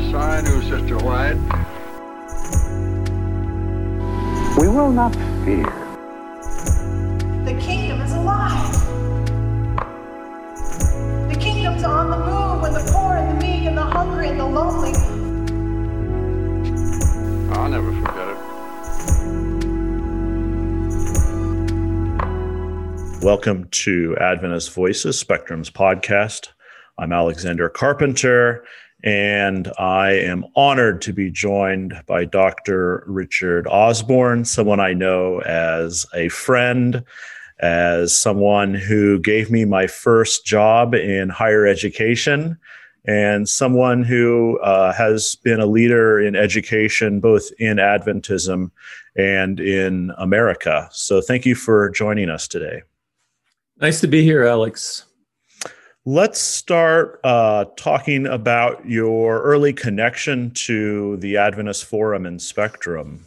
Yes, I knew Sister White. We will not fear. The kingdom is alive. The kingdom's on the move when the poor and the meek and the hungry and the lonely. I'll never forget it. Welcome to Adventist Voices, Spectrum's podcast. I'm Alexander Carpenter, and I am honored to be joined by Dr. Richard Osborn, someone I know as a friend, as someone who gave me my first job in higher education, and someone who uh, has been a leader in education both in Adventism and in America. So thank you for joining us today. Nice to be here, Alex. Let's start uh, talking about your early connection to the Adventist Forum and Spectrum.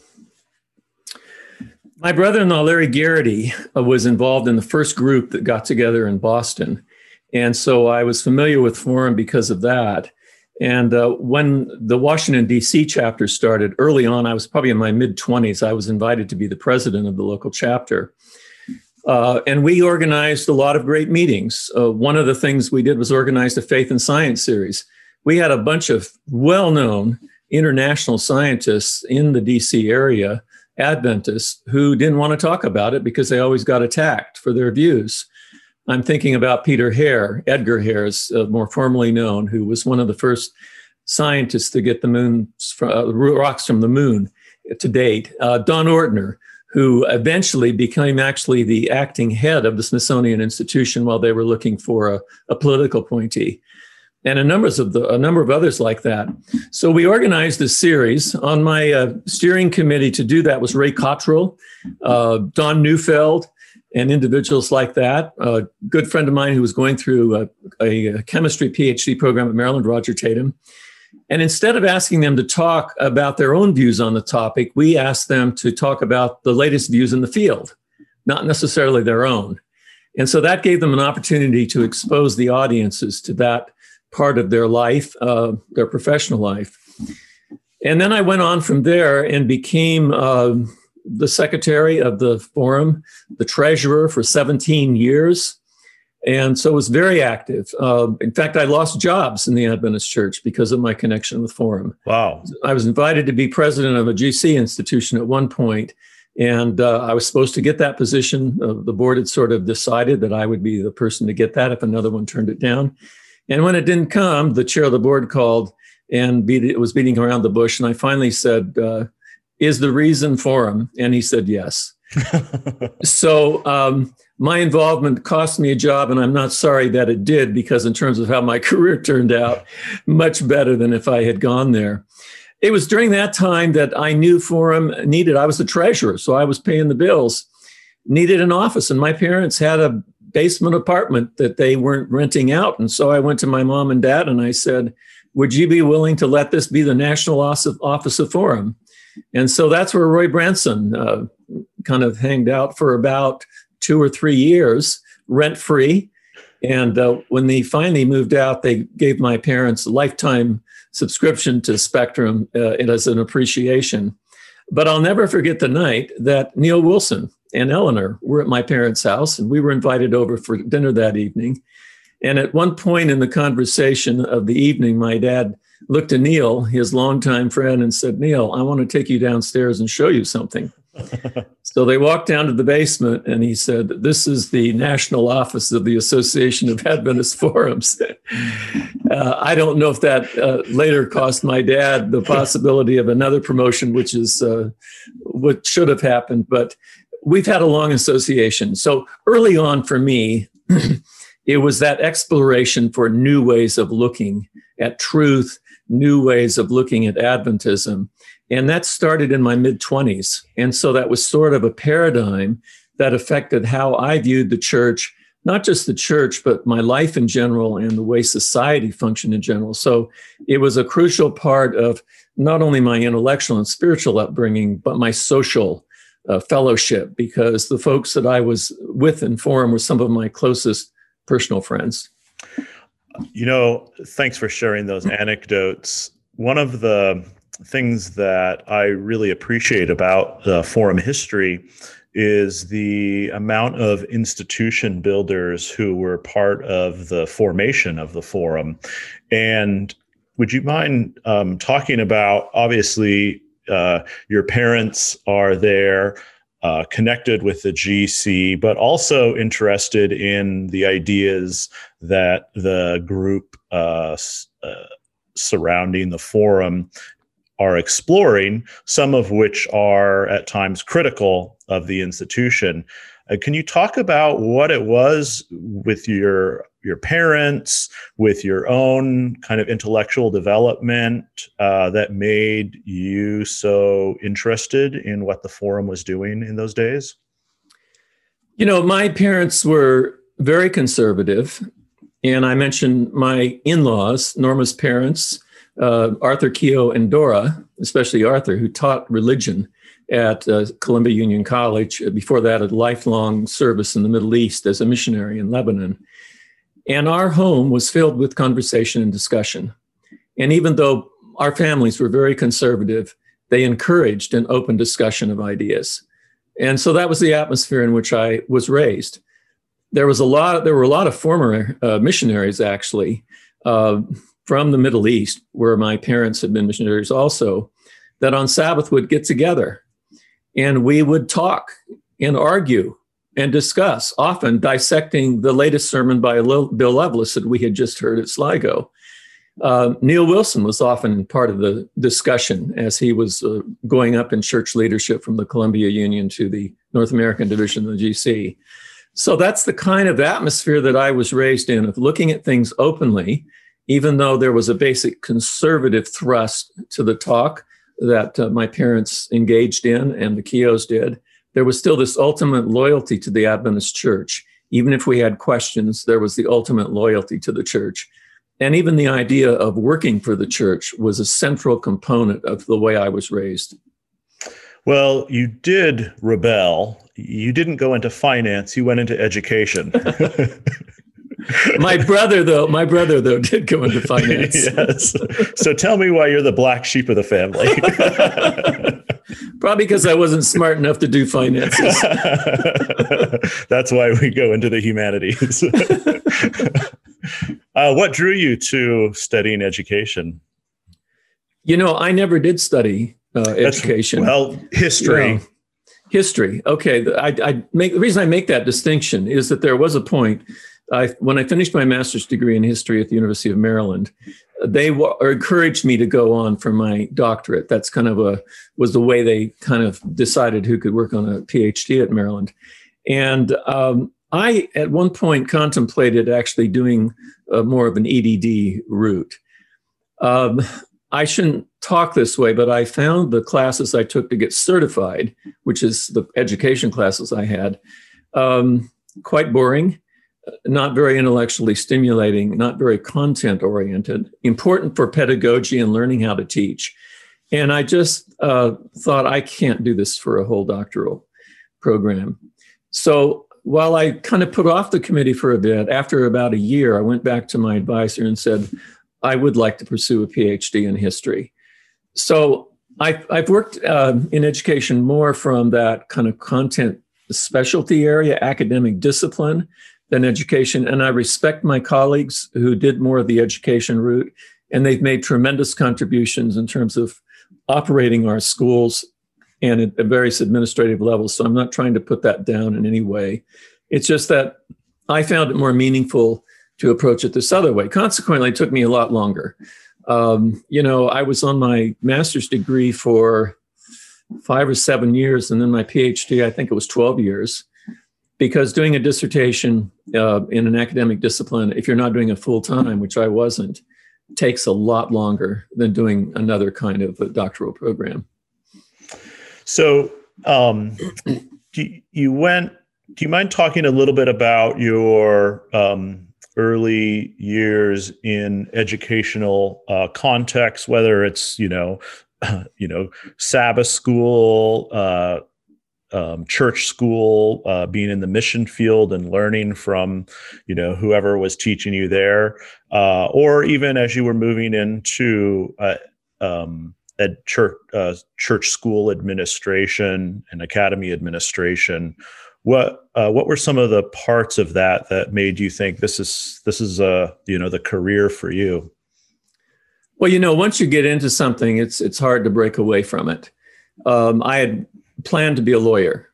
My brother in law, Larry Geraty, uh, was involved in the first group that got together in Boston. And so I was familiar with Forum because of that. And uh, when the Washington, D.C. chapter started early on, I was probably in my mid 20s, I was invited to be the president of the local chapter. Uh, and we organized a lot of great meetings. Uh, one of the things we did was organize the faith and science series. We had a bunch of well known international scientists in the DC area, Adventists, who didn't want to talk about it because they always got attacked for their views. I'm thinking about Peter Hare, Edgar Hare is uh, more formally known, who was one of the first scientists to get the moon, uh, rocks from the moon to date. Uh, Don Ortner, who eventually became actually the acting head of the Smithsonian Institution while they were looking for a, a political appointee, and a number of the, a number of others like that. So we organized this series. On my uh, steering committee to do that was Ray Cottrell, uh, Don Neufeld, and individuals like that. A good friend of mine who was going through a, a chemistry PhD program at Maryland, Roger Tatum. And instead of asking them to talk about their own views on the topic, we asked them to talk about the latest views in the field, not necessarily their own. And so that gave them an opportunity to expose the audiences to that part of their life, uh, their professional life. And then I went on from there and became uh, the secretary of the forum, the treasurer for 17 years. And so it was very active. Uh, in fact, I lost jobs in the Adventist Church because of my connection with Forum. Wow. I was invited to be president of a GC institution at one point, and uh, I was supposed to get that position. Uh, the board had sort of decided that I would be the person to get that if another one turned it down. And when it didn't come, the chair of the board called and beat, it was beating around the bush. And I finally said, uh, Is the reason Forum? And he said, Yes. so um, my involvement cost me a job, and I'm not sorry that it did because, in terms of how my career turned out, much better than if I had gone there. It was during that time that I knew Forum needed, I was the treasurer, so I was paying the bills, needed an office, and my parents had a basement apartment that they weren't renting out. And so I went to my mom and dad and I said, Would you be willing to let this be the National Office of Forum? And so that's where Roy Branson uh, kind of hanged out for about two or three years, rent free. And uh, when they finally moved out, they gave my parents a lifetime subscription to Spectrum uh, as an appreciation. But I'll never forget the night that Neal Wilson and Elinor were at my parents' house, and we were invited over for dinner that evening. And at one point in the conversation of the evening, my dad looked to Neal, his longtime friend, and said, Neal, I want to take you downstairs and show you something. So they walked down to the basement, and he said, This is the national office of the Association of Adventist Forums. uh, I don't know if that uh, later cost my dad the possibility of another promotion, which is uh, what should have happened, but we've had a long association. So early on for me, it was that exploration for new ways of looking at truth, new ways of looking at Adventism. And that started in my mid 20s. And so that was sort of a paradigm that affected how I viewed the church, not just the church, but my life in general and the way society functioned in general. So it was a crucial part of not only my intellectual and spiritual upbringing, but my social uh, fellowship, because the folks that I was with in Forum were some of my closest personal friends. You know, thanks for sharing those anecdotes. one of the things that I really appreciate about the forum history is the amount of institution builders who were part of the formation of the forum. And would you mind um, talking about obviously uh, your parents are there? Uh, connected with the GC, but also interested in the ideas that the group uh, uh, surrounding the forum are exploring, some of which are at times critical of the institution. Uh, can you talk about what it was with your your parents, with your own kind of intellectual development uh, that made you so interested in what the forum was doing in those days? You know, my parents were very conservative. And I mentioned my in laws, Norma's parents, uh, Arthur Keough and Dora, especially Arthur, who taught religion at uh, Columbia Union College. Uh, before that, a lifelong service in the Middle East as a missionary in Lebanon. And our home was filled with conversation and discussion. And even though our families were very conservative, they encouraged an open discussion of ideas. And so that was the atmosphere in which I was raised. There was a lot. There were a lot of former uh, missionaries, actually, uh, from the Middle East, where my parents had been missionaries also, that on Sabbath would get together and we would talk and argue and discuss, often dissecting the latest sermon by Bill Loveless that we had just heard at Sligo. Uh, Neal Wilson was often part of the discussion as he was uh, going up in church leadership from the Columbia Union to the North American division of the GC. So that's the kind of atmosphere that I was raised in of looking at things openly, even though there was a basic conservative thrust to the talk that uh, my parents engaged in and the Keoughs did there was still this ultimate loyalty to the Adventist church. Even if we had questions, there was the ultimate loyalty to the church. And even the idea of working for the church was a central component of the way I was raised. Well, you did rebel. You didn't go into finance, you went into education. my brother though my brother though did go into finance. Yes. So tell me why you're the black sheep of the family. Probably because i wasn't smart enough to do finances. That's why we go into the humanities. Uh, what drew you to studying education? You know i never did study uh, education. well history. History. Okay. I, I make the reason i make that distinction is that there was a point I, when I finished my master's degree in history at the University of Maryland, they w- encouraged me to go on for my doctorate. That's kind of a was the way they kind of decided who could work on a PhD at Maryland. And um, I, at one point, contemplated actually doing more of an EDD route. Um, I shouldn't talk this way, but I found the classes I took to get certified, which is the education classes I had, um, quite boring not very intellectually stimulating, not very content oriented, important for pedagogy and learning how to teach. And I just uh, thought, I can't do this for a whole doctoral program. So while I kind of put off the committee for a bit, after about a year, I went back to my advisor and said, I would like to pursue a PhD in history. So I've, I've worked uh, in education more from that kind of content specialty area, academic discipline, than education. And I respect my colleagues who did more of the education route, and they've made tremendous contributions in terms of operating our schools and at various administrative levels. So I'm not trying to put that down in any way. It's just that I found it more meaningful to approach it this other way. Consequently, it took me a lot longer. Um, you know, I was on my master's degree for five or seven years, and then my PhD, I think it was 12 years because doing a dissertation uh, in an academic discipline, if you're not doing it full time, which I wasn't, takes a lot longer than doing another kind of a doctoral program. So, um, you went. Do you mind talking a little bit about your um, early years in educational uh, context, whether it's you know, you know, Sabbath school, uh, um, church school, uh, being in the mission field and learning from, you know, whoever was teaching you there, uh, or even as you were moving into uh, um, church uh, church school administration and academy administration. What uh, what were some of the parts of that that made you think this is this is a you know the career for you? Well, you know, once you get into something, it's it's hard to break away from it. Um, I had planned to be a lawyer,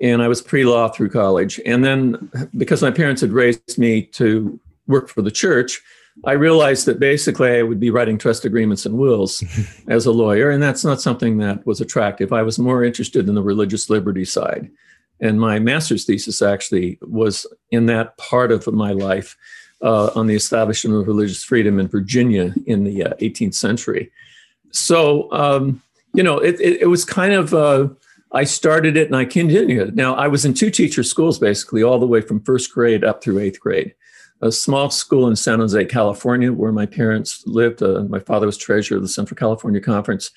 and I was pre-law through college. And then, because my parents had raised me to work for the church, I realized that basically I would be writing trust agreements and wills as a lawyer, and that's not something that was attractive. I was more interested in the religious liberty side. And my master's thesis actually was in that part of my life uh, on the establishment of religious freedom in Virginia in the uh, 18th century. So, um, you know, it, it, it, was kind of, uh, I started it and I continued. Now, I was in two teacher schools basically, all the way from first grade up through eighth grade. A small school in San Jose, California, where my parents lived. Uh, my father was treasurer of the Central California Conference.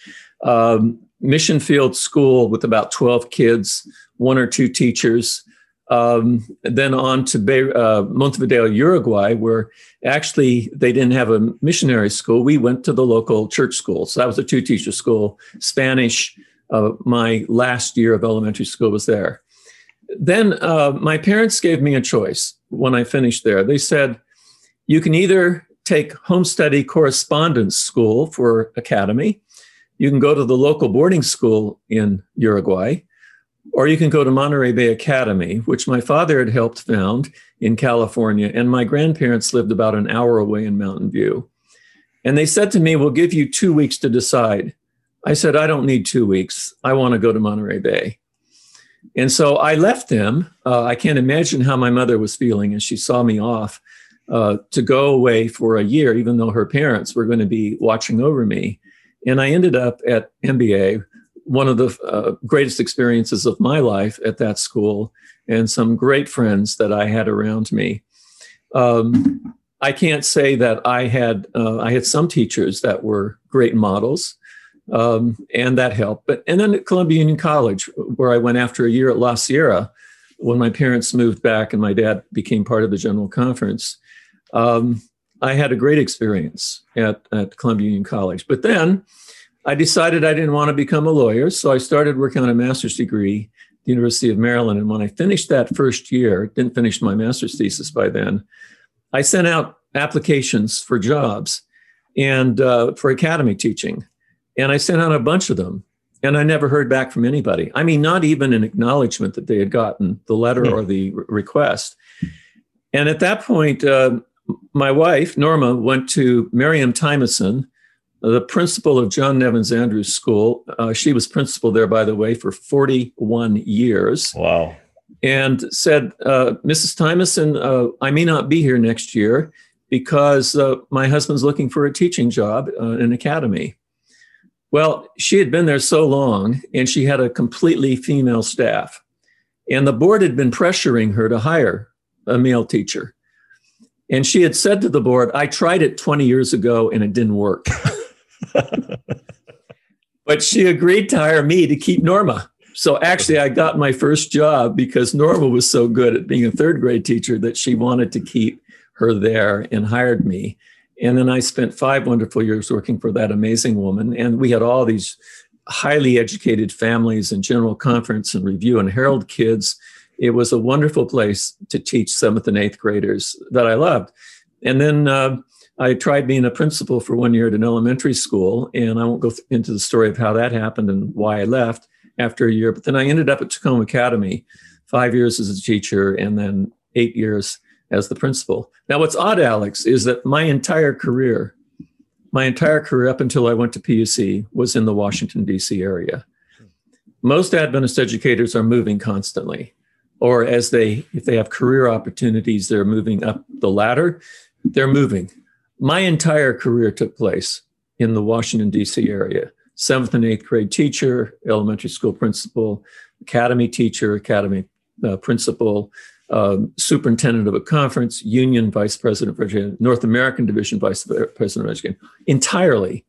Um, mission field school with about 12 kids, one or two teachers. Um, then on to Be- uh, Montevideo, Uruguay, where actually they didn't have a missionary school. We went to the local church school. So that was a two teacher school. Spanish, uh, my last year of elementary school was there. Then uh, my parents gave me a choice when I finished there. They said, you can either take home study correspondence school for academy, you can go to the local boarding school in Uruguay, or you can go to Monterey Bay Academy, which my father had helped found in California, and my grandparents lived about an hour away in Mountain View. And they said to me, We'll give you two weeks to decide. I said, I don't need two weeks. I want to go to Monterey Bay. And so I left them. Uh, I can't imagine how my mother was feeling as she saw me off uh, to go away for a year, even though her parents were going to be watching over me. And I ended up at MBA one of the uh, greatest experiences of my life at that school and some great friends that I had around me. Um, I can't say that I had uh, I had some teachers that were great models, um, and that helped. But and then at Columbia Union College, where I went after a year at La Sierra, when my parents moved back and my dad became part of the General Conference, um, I had a great experience at at Columbia Union College. But then I decided I didn't want to become a lawyer, so I started working on a master's degree at the University of Maryland. And when I finished that first year, didn't finish my master's thesis by then, I sent out applications for jobs and uh, for academy teaching, and I sent out a bunch of them. And I never heard back from anybody. I mean, not even an acknowledgement that they had gotten the letter or the re- request. And at that point, uh, my wife, Norma, went to Miriam Tymason, the principal of John Nevins Andrews School. Uh, she was principal there, by the way, for 41 years. Wow. And said, uh, Mrs. Tymason, uh, I may not be here next year because uh, my husband's looking for a teaching job uh, in an academy. Well, she had been there so long and she had a completely female staff. And the board had been pressuring her to hire a male teacher. And she had said to the board, I tried it 20 years ago and it didn't work. but she agreed to hire me to keep Norma. So actually, I got my first job because Norma was so good at being a third grade teacher that she wanted to keep her there and hired me. And then I spent five wonderful years working for that amazing woman. And we had all these highly educated families and general conference and review and Herald kids. It was a wonderful place to teach seventh and eighth graders that I loved. And then uh, I tried being a principal for one year at an elementary school, and I won't go into the story of how that happened and why I left after a year. But then I ended up at Takoma Academy, five years as a teacher, and then eight years as the principal. Now, what's odd, Alex, is that my entire career, my entire career up until I went to PUC, was in the Washington, D.C. area. Most Adventist educators are moving constantly, or as they, if they have career opportunities, they're moving up the ladder, they're moving my entire career took place in the Washington, D.C. area. Seventh and eighth grade teacher, elementary school principal, academy teacher, academy uh, principal, um, superintendent of a conference, union vice president for education, North American division vice president of education, entirely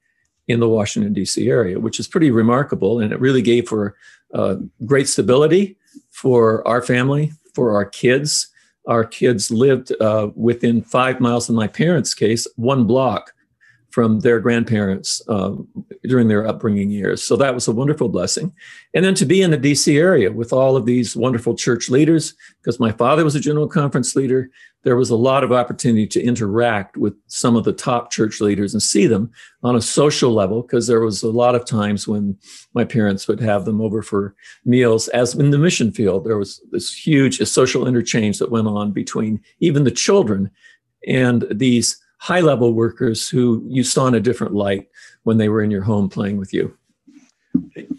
in the Washington, D.C. area, which is pretty remarkable. And it really gave for uh, great stability for our family, for our kids, our kids lived uh, within five miles, in my parents' case, one block from their grandparents uh, during their upbringing years. So that was a wonderful blessing. And then to be in the DC area with all of these wonderful church leaders, because my father was a general conference leader, there was a lot of opportunity to interact with some of the top church leaders and see them on a social level, because there was a lot of times when my parents would have them over for meals. As in the mission field, there was this huge social interchange that went on between even the children and these high level workers who you saw in a different light when they were in your home playing with you.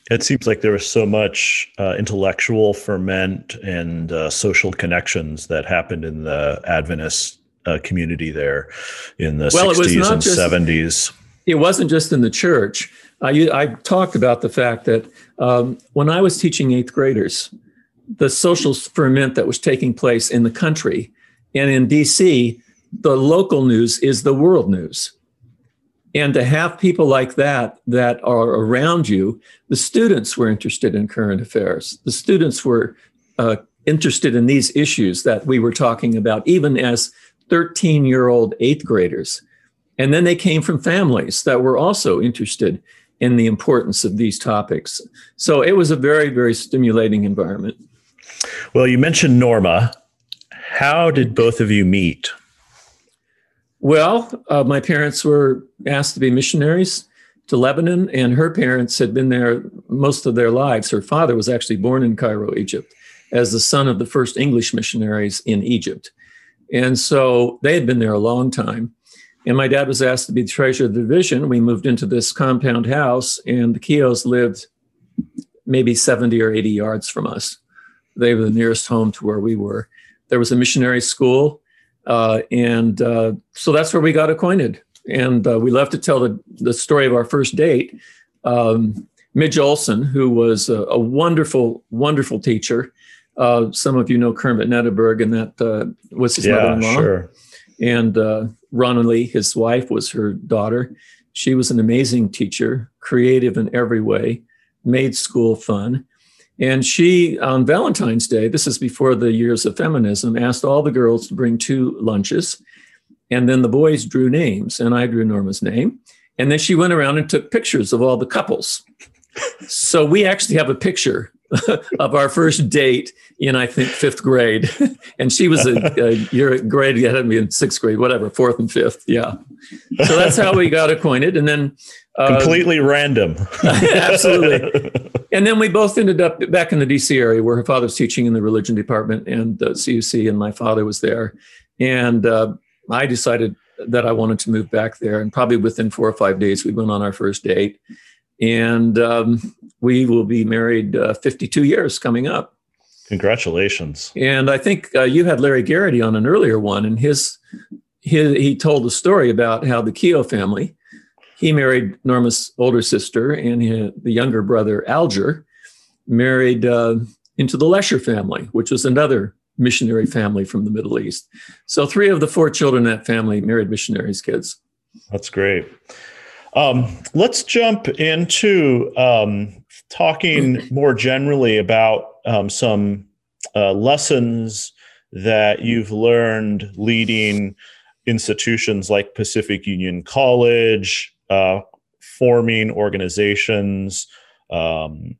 It seems like there was so much uh, intellectual ferment and uh, social connections that happened in the Adventist uh, community there in the well, 60s and just, 70s. It wasn't just in the church. I, I talked about the fact that um, when I was teaching eighth graders, the social ferment that was taking place in the country and in DC the local news is the world news. And to have people like that that are around you, the students were interested in current affairs. The students were uh, interested in these issues that we were talking about, even as 13 year old eighth graders. And then they came from families that were also interested in the importance of these topics. So it was a very, very stimulating environment. Well, you mentioned Norma. How did both of you meet? Well, uh, my parents were asked to be missionaries to Lebanon, and her parents had been there most of their lives. Her father was actually born in Cairo, Egypt, as the son of the first English missionaries in Egypt. And so they had been there a long time. And my dad was asked to be the treasurer of the division. We moved into this compound house, and the Keoughs lived maybe 70 or 80 yards from us. They were the nearest home to where we were. There was a missionary school uh, and uh, so that's where we got acquainted. And uh, we love to tell the, the story of our first date. Um, Midge Olson, who was a, a wonderful, wonderful teacher. Uh, some of you know Kermit Netteburg, and that uh, was his yeah, mother-in-law. Sure. And uh, Lee, his wife, was her daughter. She was an amazing teacher, creative in every way, made school fun. And she, on Valentine's Day, this is before the years of feminism, asked all the girls to bring two lunches. And then the boys drew names, and I drew Norma's name. And then she went around and took pictures of all the couples. so we actually have a picture of our first date in I think fifth grade, and she was a, a year grade ahead of me in sixth grade, whatever, fourth and fifth. Yeah, so that's how we got acquainted, and then uh, completely random. absolutely, and then we both ended up back in the DC area where her father was teaching in the religion department and the CUC, and my father was there, and uh, I decided that I wanted to move back there, and probably within four or five days we went on our first date and um, we will be married uh, 52 years coming up. Congratulations! And I think uh, you had Larry Geraty on an earlier one, and his, his he told a story about how the Keough family. He married Norma's older sister, and he, the younger brother Alger married uh, into the Lesher family, which was another missionary family from the Middle East. So three of the four children in that family married missionaries' kids. That's great. Um, let's jump into um, talking more generally about um, some uh, lessons that you've learned leading institutions like Pacific Union College, uh, forming organizations um,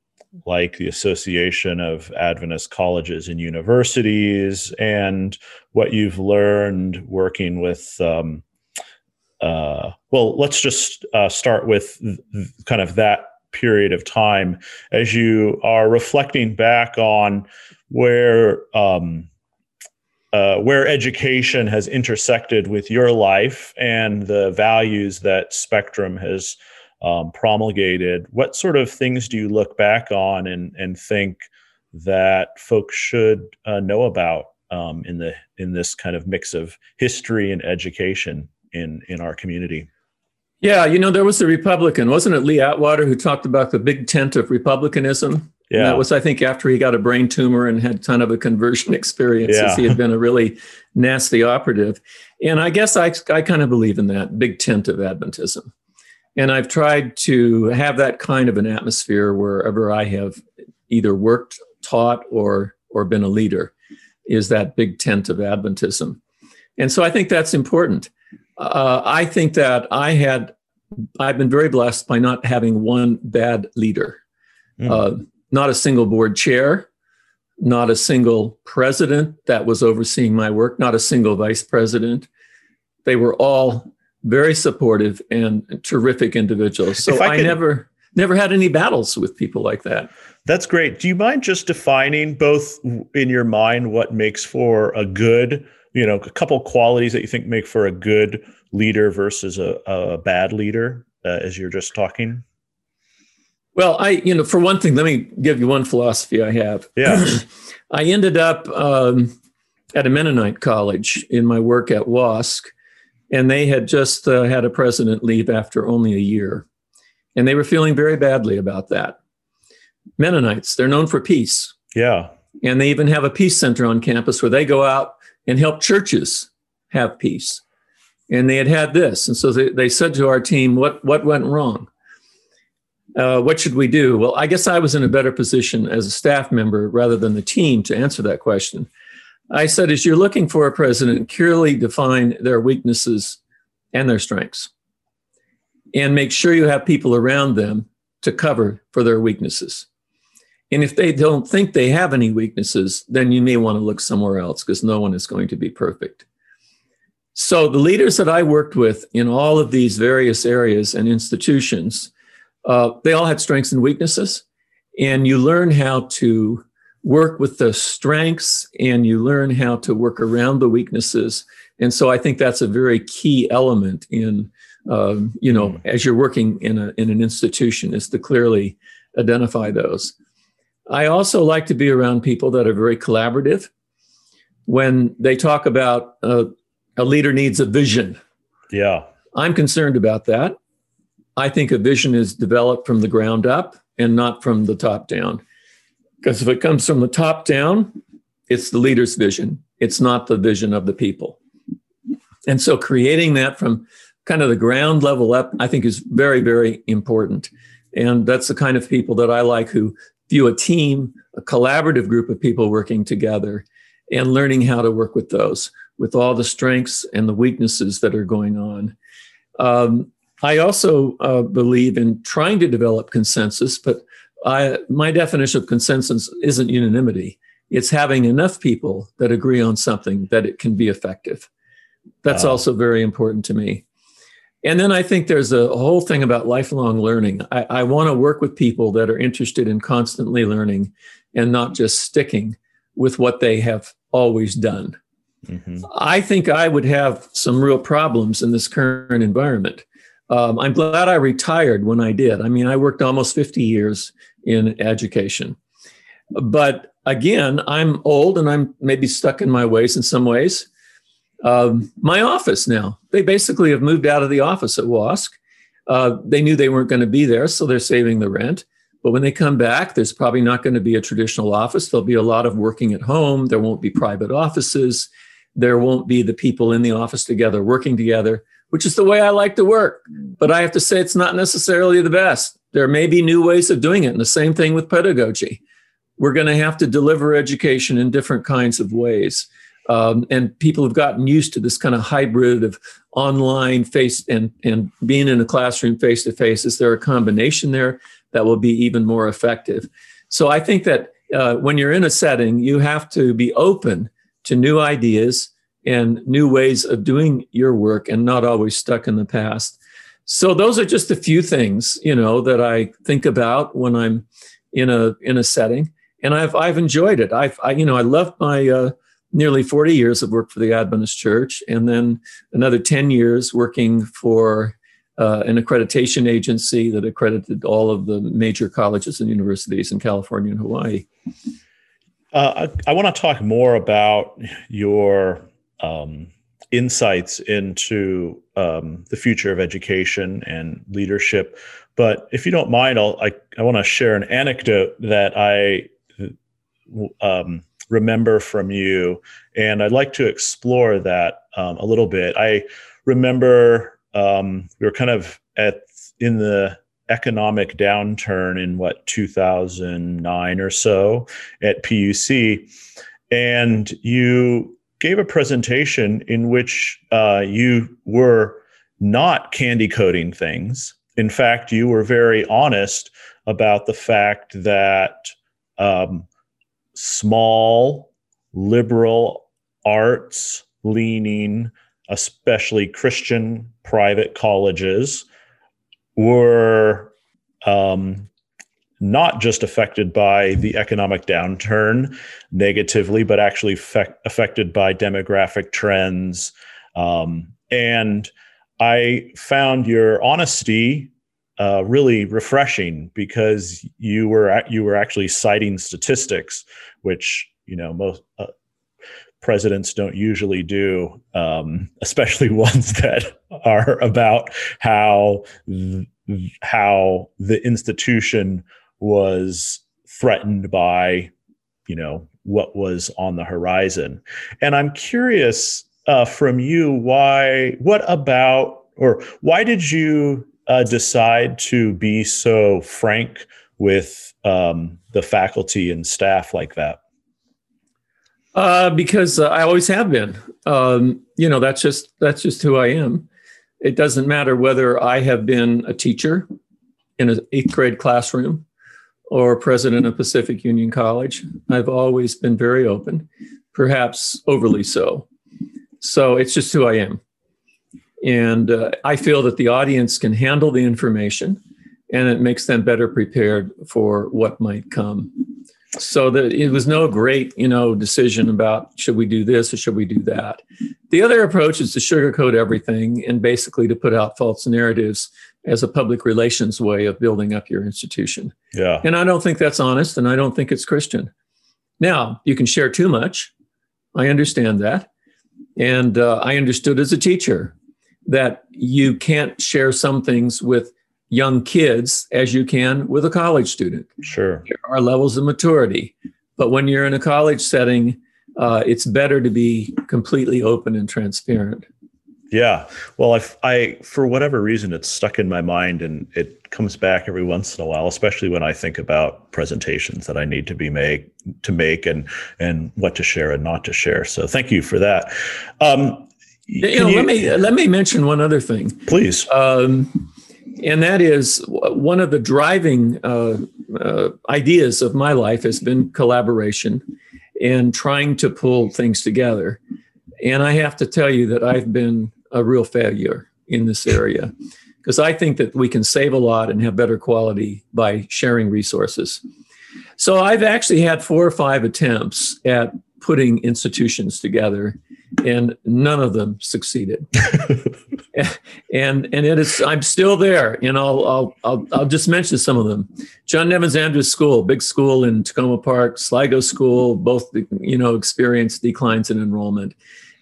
like the Association of Adventist Colleges and Universities, and what you've learned working with um, uh, well, let's just uh, start with th- kind of that period of time as you are reflecting back on where um, uh, where education has intersected with your life and the values that Spectrum has um, promulgated. What sort of things do you look back on and and think that folks should uh, know about um, in the in this kind of mix of history and education? In in our community. Yeah, you know, there was a Republican, wasn't it Lee Atwater, who talked about the big tent of Republicanism? Yeah. And that was, I think, after he got a brain tumor and had kind of a conversion experience, yeah. he had been a really nasty operative. And I guess I, I kind of believe in that big tent of Adventism. And I've tried to have that kind of an atmosphere wherever I have either worked, taught, or or been a leader, is that big tent of Adventism. And so I think that's important uh, I think that I had I've been very blessed by not having one bad leader, Mm. uh, not a single board chair, not a single president that was overseeing my work, not a single vice president. They were all very supportive and terrific individuals. So I I, could- never never had any battles with people like that. That's great. Do you mind just defining both in your mind what makes for a good, you know, a couple qualities that you think make for a good leader versus a, a bad leader uh, as you're just talking? Well, I, you know, for one thing, let me give you one philosophy I have. Yeah. I ended up um, at a Mennonite college in my work at WASC, and they had just uh, had a president leave after only a year. And they were feeling very badly about that. Mennonites, they're known for peace. Yeah. And they even have a peace center on campus where they go out and help churches have peace. And they had had this. And so they, they said to our team, what, what went wrong? Uh, what should we do? Well, I guess I was in a better position as a staff member rather than the team to answer that question. I said, as you're looking for a president, clearly define their weaknesses and their strengths. And make sure you have people around them to cover for their weaknesses. And if they don't think they have any weaknesses, then you may want to look somewhere else because no one is going to be perfect. So, the leaders that I worked with in all of these various areas and institutions, uh, they all had strengths and weaknesses. And you learn how to work with the strengths and you learn how to work around the weaknesses. And so, I think that's a very key element in, um, you know, as you're working in, a, in an institution, is to clearly identify those. I also like to be around people that are very collaborative. When they talk about uh, a leader needs a vision, Yeah. I'm concerned about that. I think a vision is developed from the ground up and not from the top down. Because if it comes from the top down, it's the leader's vision, it's not the vision of the people. And so creating that from kind of the ground level up, I think is very, very important. And that's the kind of people that I like who view a team, a collaborative group of people working together and learning how to work with those, with all the strengths and the weaknesses that are going on. Um, I also uh, believe in trying to develop consensus, but I, my definition of consensus isn't unanimity. It's having enough people that agree on something that it can be effective. That's Wow. also very important to me. And then I think there's a whole thing about lifelong learning. I, I want to work with people that are interested in constantly learning and not just sticking with what they have always done. hmm I think I would have some real problems in this current environment. Um, I'm glad I retired when I did. I mean, I worked almost 50 years in education. But again, I'm old and I'm maybe stuck in my ways in some ways. Um, my office now, they basically have moved out of the office at WASC. Uh, they knew they weren't going to be there, so they're saving the rent. But when they come back, there's probably not going to be a traditional office. There'll be a lot of working at home. There won't be private offices. There won't be the people in the office together working together, which is the way I like to work. But I have to say, it's not necessarily the best. There may be new ways of doing it. And the same thing with pedagogy. We're going to have to deliver education in different kinds of ways. Um, and people have gotten used to this kind of hybrid of online face and, and being in a classroom face to face. Is there a combination there that will be even more effective? So I think that uh, when you're in a setting, you have to be open to new ideas and new ways of doing your work and not always stuck in the past. So those are just a few things, you know, that I think about when I'm in a in a setting, and I've I've enjoyed it. I've I, you know I loved my uh, nearly 40 years of work for the Adventist Church, and then another 10 years working for uh, an accreditation agency that accredited all of the major colleges and universities in California and Hawaii. Uh, I, I want to talk more about your um, insights into um, the future of education and leadership. But if you don't mind, I'll, I, I want to share an anecdote that I um, remember from you. And I'd like to explore that um, a little bit. I remember um, we were kind of at in the economic downturn in what 2009 or so at PUC, and you gave a presentation in which uh, you were not candy coating things. In fact, you were very honest about the fact that um, small liberal arts leaning, especially Christian private colleges, were um, not just affected by the economic downturn negatively, but actually fe- affected by demographic trends. Um, and I found your honesty uh, really refreshing because you were you were actually citing statistics, which you know most uh, presidents don't usually do, um, especially ones that are about how th- how the institution was threatened by you know what was on the horizon. And i'm curious uh, from you why what about or why did you uh, decide to be so frank with um, the faculty and staff like that uh, because uh, I always have been. Um, you know, that's just that's just who I am. It doesn't matter whether I have been a teacher in an eighth grade classroom or president of Pacific Union College. I've always been very open, perhaps overly so. So it's just who I am. And uh, I feel that the audience can handle the information and it makes them better prepared for what might come. So that it was no great you know decision about should we do this or should we do that. The other approach is to sugarcoat everything and basically to put out false narratives as a public relations way of building up your institution. Yeah. And i don't think that's honest and i don't think it's christian. Now you can share too much. I understand that. And uh, i understood as a teacher that you can't share some things with young kids as you can with a college student. Sure. There are levels of maturity. But when you're in a college setting, uh, it's better to be completely open and transparent. Yeah. Well, I, I, for whatever reason, it's stuck in my mind and it comes back every once in a while, especially when I think about presentations that I need to be make to make and, and what to share and not to share. So thank you for that. Um, you know, you, let me, let me mention one other thing. Please. Um, and that is one of the driving uh, uh, ideas of my life has been collaboration and trying to pull things together. And I have to tell you that I've been a real failure in this area because I think that we can save a lot and have better quality by sharing resources. So I've actually had four or five attempts at putting institutions together and none of them succeeded. and and it is I'm still there, and I'll I'll I'll, I'll just mention some of them. John Nevins Andrews School, big school in Takoma Park, Sligo School, both you know experienced declines in enrollment,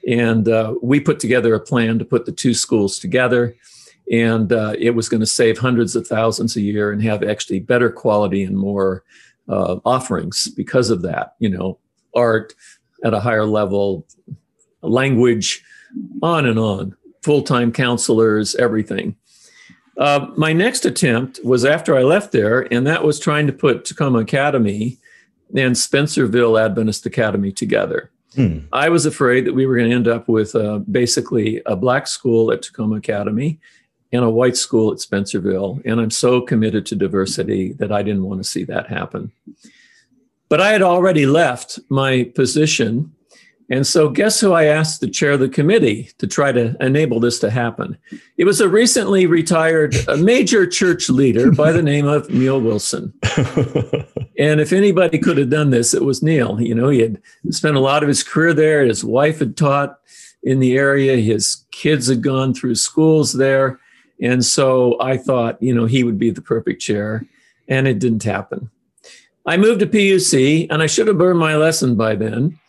and uh, we put together a plan to put the two schools together. And uh, it was going to save hundreds of thousands a year and have actually better quality and more uh, offerings because of that. You know, art at a higher level, language, on and on, full time counselors, everything. Uh, my next attempt was after I left there, and that was trying to put Takoma Academy and Spencerville Adventist Academy together. Hmm. I was afraid that we were going to end up with uh, basically a black school at Takoma Academy and a white school at Spencerville. And I'm so committed to diversity that I didn't want to see that happen. But I had already left my position and so, guess who I asked to chair the committee to try to enable this to happen? It was a recently retired a major church leader by the name of Neal Wilson. and if anybody could have done this, it was Neal. You know, he had spent a lot of his career there. His wife had taught in the area, his kids had gone through schools there. And so I thought, you know, he would be the perfect chair. And it didn't happen. I moved to PUC, and I should have learned my lesson by then.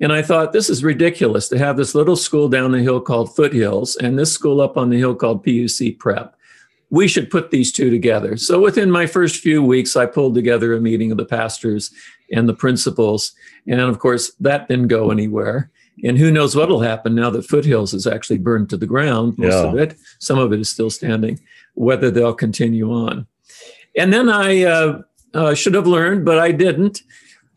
And I thought, this is ridiculous to have this little school down the hill called Foothills and this school up on the hill called PUC Prep. We should put these two together. So within my first few weeks, I pulled together a meeting of the pastors and the principals. And of course, that didn't go anywhere. And who knows what will happen now that Foothills is actually burned to the ground, most yeah. of it. Some of it is still standing, whether they'll continue on. And then I uh, uh, should have learned, but I didn't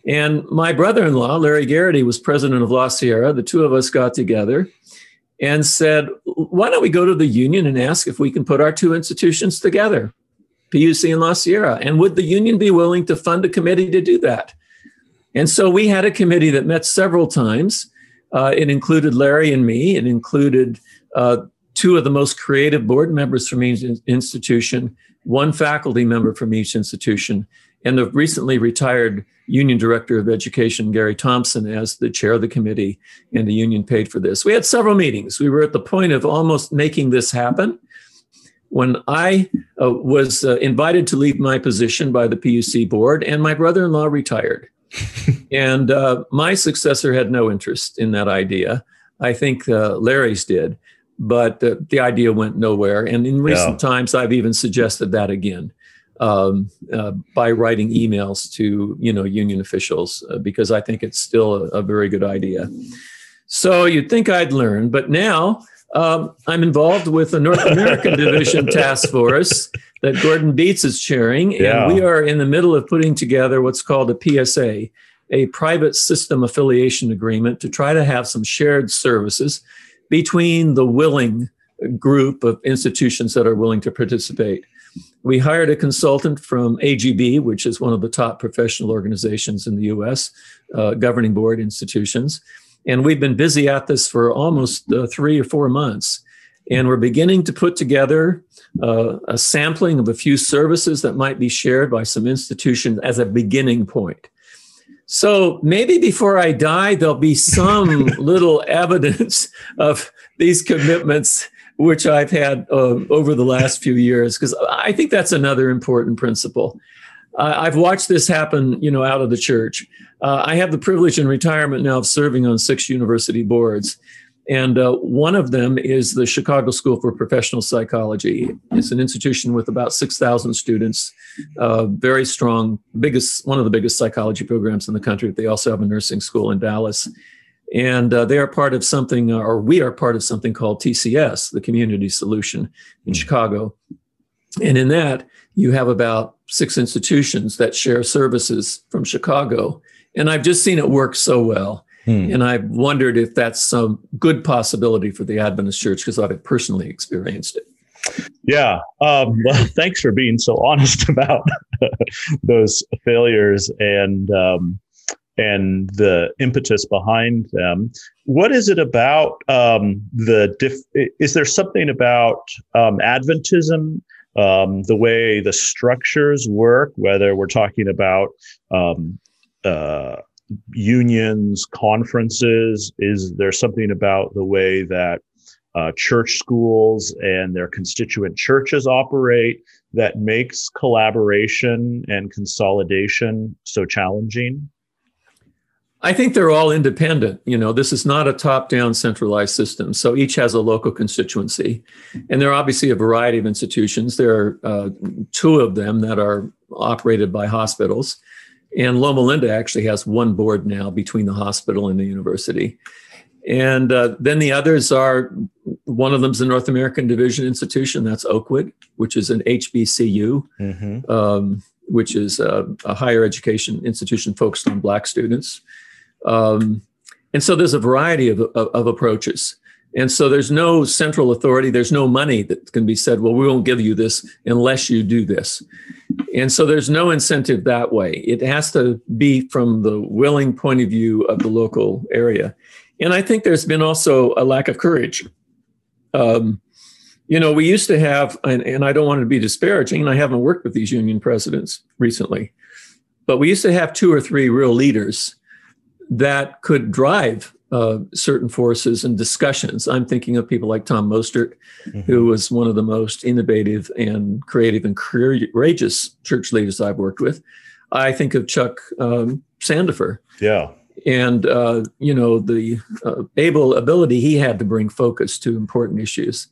and my brother in law, Larry Geraty, was president of La Sierra. The two of us got together and said, why don't we go to the union and ask if we can put our two institutions together, PUC and La Sierra? And would the union be willing to fund a committee to do that? And so we had a committee that met several times. Uh, it included Larry and me. It included uh, two of the most creative board members from each institution, one faculty member from each institution, and the recently retired Union Director of Education, Gary Thompson, as the chair of the committee, and the union paid for this. We had several meetings. We were at the point of almost making this happen. When I uh, was uh, invited to leave my position by the PUC board, and my brother in law retired. and uh, my successor had no interest in that idea. I think uh, Larry's did, but the idea went nowhere. And in recent yeah. times, I've even suggested that again um, uh, by writing emails to you know union officials uh, because I think it's still a, a, very good idea. So you'd think I'd learn, but now um, I'm involved with the North American Division Task Force that Gordon Bietz is chairing, yeah. and we are in the middle of putting together what's called a PSA, a private system affiliation agreement, to try to have some shared services between the willing group of institutions that are willing to participate. We hired a consultant from AGB, which is one of the top professional organizations in the US, uh, governing board institutions. And we've been busy at this for almost uh, three or four months. And we're beginning to put together uh, a sampling of a few services that might be shared by some institutions as a beginning point. So maybe before I die, there'll be some little evidence of these commitments which I've had uh, over the last few years, because I think that's another important principle. Uh, I've watched this happen, you know, out of the church. Uh, I have the privilege in retirement now of serving on six university boards. And uh, one of them is the Chicago School for Professional Psychology. It's an institution with about 6,000 students, uh, very strong, biggest, one of the biggest psychology programs in the country. They also have a nursing school in Dallas. And uh, they are part of something, uh, or we are part of something called TCS, the Community Solution in hmm. Chicago. And in that, you have about six institutions that share services from Chicago. And I've just seen it work so well. Hmm. And I've wondered if that's some good possibility for the Adventist Church because I've personally experienced it. Yeah. Um, well, thanks for being so honest about those failures. And um, and the impetus behind them. What is it about um, the? Diff- is there something about um, Adventism, um, the way the structures work, whether we're talking about um, uh, unions, conferences? Is there something about the way that uh, church schools and their constituent churches operate that makes collaboration and consolidation so challenging? I think they're all independent. You know, this is not a top down centralized system. So each has a local constituency. And there are obviously a variety of institutions. There are uh, two of them that are operated by hospitals. And Loma Linda actually has one board now between the hospital and the university. And uh, then the others are one of them is the North American Division Institution. That's Oakwood, which is an HBCU, mm-hmm. um, which is a, a higher education institution focused on Black students. Um, and so there's a variety of, of, of, approaches. And so there's no central authority, there's no money that can be said, well, we won't give you this unless you do this. And so there's no incentive that way. It has to be from the willing point of view of the local area. And I think there's been also a lack of courage. Um, you know, we used to have, and, and I don't want to be disparaging, and I haven't worked with these union presidents recently, but we used to have two or three real leaders that could drive uh, certain forces and discussions. I'm thinking of people like Tom Mostert, mm-hmm. who was one of the most innovative and creative and courageous church leaders I've worked with. I think of Chuck um, Sandefur. Yeah. And, uh, you know, the uh, able ability he had to bring focus to important issues.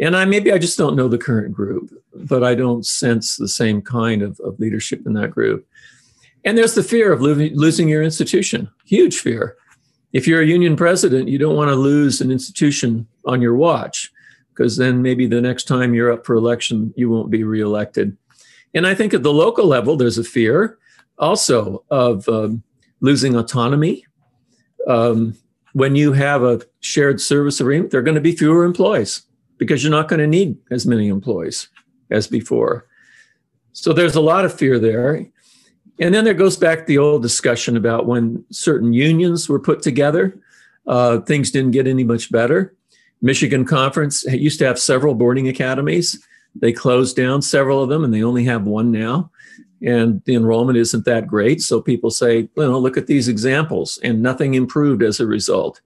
And I maybe I just don't know the current group, but I don't sense the same kind of, of leadership in that group. And there's the fear of losing your institution, huge fear. If you're a union president, you don't want to lose an institution on your watch because then maybe the next time you're up for election, you won't be reelected. And I think at the local level, there's a fear also of um, losing autonomy. Um, when you have a shared service agreement, there are going to be fewer employees because you're not going to need as many employees as before. So there's a lot of fear there. And then there goes back the old discussion about when certain unions were put together, uh, things didn't get any much better. Michigan Conference used to have several boarding academies. They closed down several of them and they only have one now. And the enrollment isn't that great. So people say, you know, look at these examples, and nothing improved as a result.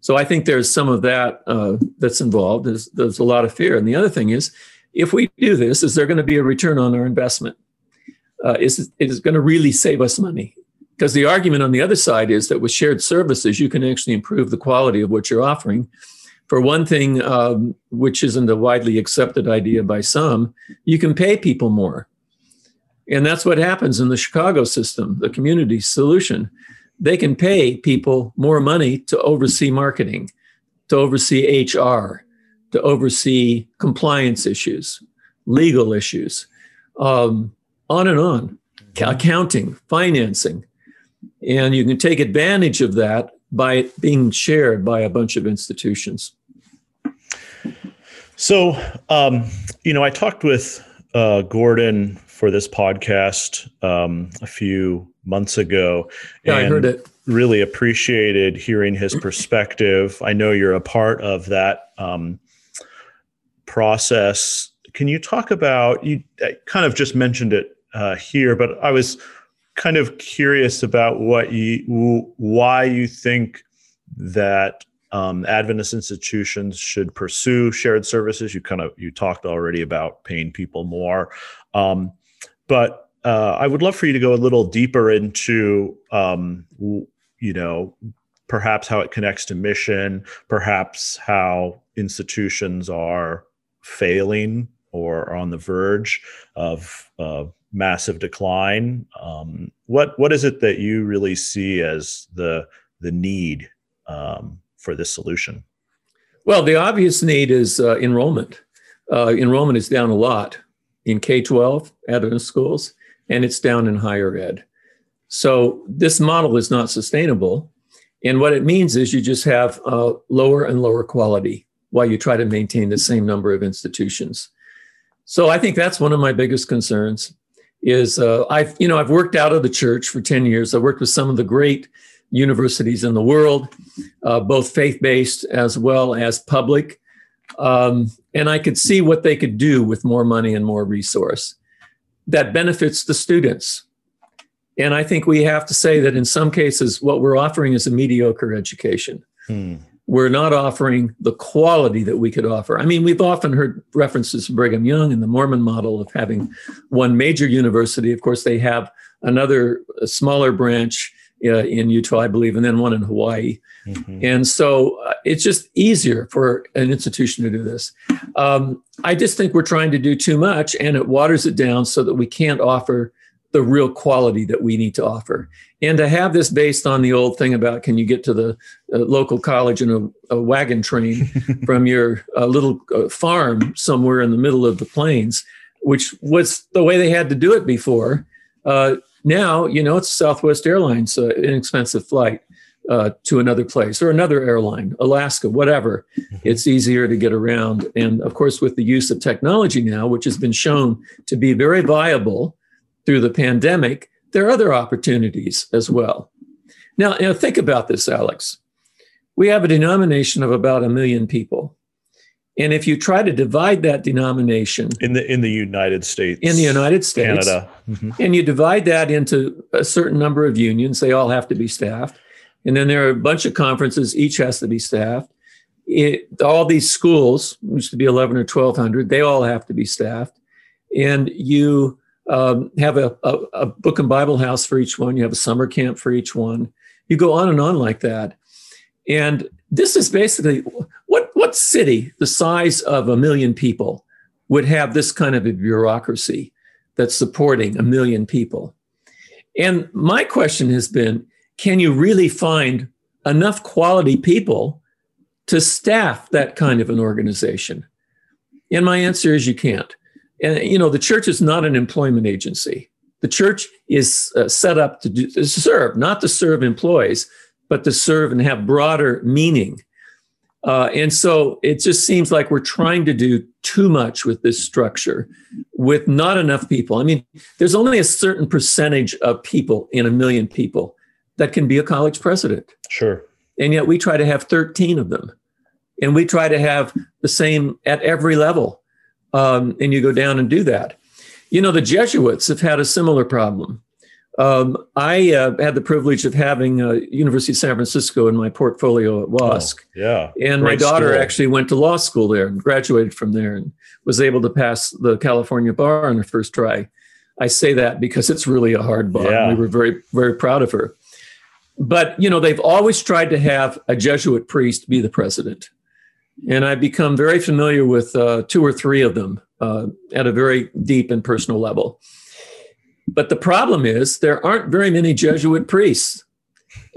So I think there's some of that uh, that's involved. There's, there's a lot of fear. And the other thing is, if we do this, is there going to be a return on our investment? Uh, is it going to really save us money? Because the argument on the other side is that with shared services, you can actually improve the quality of what you're offering for one thing, um, which isn't a widely accepted idea by some, you can pay people more. And that's what happens in the Chicago system, the community solution. They can pay people more money to oversee marketing, to oversee HR, to oversee compliance issues, legal issues, um, on and on, accounting, financing. And you can take advantage of that by being shared by a bunch of institutions. So, um, you know, I talked with uh, Gordon for this podcast um, a few months ago. Yeah, I heard it. Really appreciated hearing his perspective. I know you're a part of that um, process. Can you talk about? You kind of just mentioned it uh, here, but I was kind of curious about what you, why you think that um, Adventist institutions should pursue shared services. You kind of you talked already about paying people more, um, but uh, I would love for you to go a little deeper into um, you know perhaps how it connects to mission, perhaps how institutions are failing or on the verge of uh, massive decline. Um, what what is it that you really see as the the need um, for this solution? Well, the obvious need is uh, enrollment. Uh, enrollment is down a lot in K 12 Adventist schools, and it's down in higher ed. So this model is not sustainable. And what it means is you just have uh, lower and lower quality while you try to maintain the same number of institutions. So I think that's one of my biggest concerns. Is uh, I've you know I've worked out of the church for ten years. I worked with some of the great universities in the world, uh, both faith based as well as public. Um, and I could see what they could do with more money and more resource that benefits the students. And I think we have to say that in some cases, what we're offering is a mediocre education. Hmm. We're not offering the quality that we could offer. I mean, we've often heard references to Brigham Young and the Mormon model of having one major university. Of course, they have another smaller branch uh, in Utah, I believe, and then one in Hawaii. Mm-hmm. And so uh, it's just easier for an institution to do this. Um, I just think we're trying to do too much and it waters it down so that we can't offer the real quality that we need to offer. And to have this based on the old thing about can you get to the uh, local college in a, a wagon train from your uh, little uh, farm somewhere in the middle of the plains, which was the way they had to do it before. Uh, now, you know, it's Southwest Airlines, uh, inexpensive flight uh, to another place or another airline, Alaska, whatever. Mm-hmm. It's easier to get around. And of course, with the use of technology now, which has been shown to be very viable through the pandemic, there are other opportunities as well. Now, you know, think about this, Alex. We have a denomination of about a million people. And if you try to divide that denomination in the in the United States, in the United States, Canada, mm-hmm. and you divide that into a certain number of unions, they all have to be staffed, and then there are a bunch of conferences, each has to be staffed. It, all these schools used to be eleven or twelve hundred, they all have to be staffed, and you um, have a, a, a book and Bible house for each one. You have a summer camp for each one. You go on and on like that, and this is basically what what city the size of a million people would have this kind of a bureaucracy that's supporting a million people? And my question has been can you really find enough quality people to staff that kind of an organization? And my answer is you can't. And, you know, the church is not an employment agency. The church is uh, set up to, do, to serve, not to serve employees, but to serve and have broader meaning. Uh, and so it just seems like we're trying to do too much with this structure with not enough people. I mean, there's only a certain percentage of people in a million people that can be a college president. Sure. And yet we try to have 13 of them. And we try to have the same at every level. Um, and you go down and do that. You know, the Jesuits have had a similar problem. Um, I uh, had the privilege of having uh, University of San Francisco in my portfolio at WASC. Oh, yeah. And my daughter school. actually went to law school there and graduated from there and was able to pass the California bar on her first try. I say that because it's really a hard bar. Yeah. We were very, very proud of her. But, you know, they've always tried to have a Jesuit priest be the president. And I've become very familiar with uh, two or three of them uh, at a very deep and personal level. But the problem is there aren't very many Jesuit priests.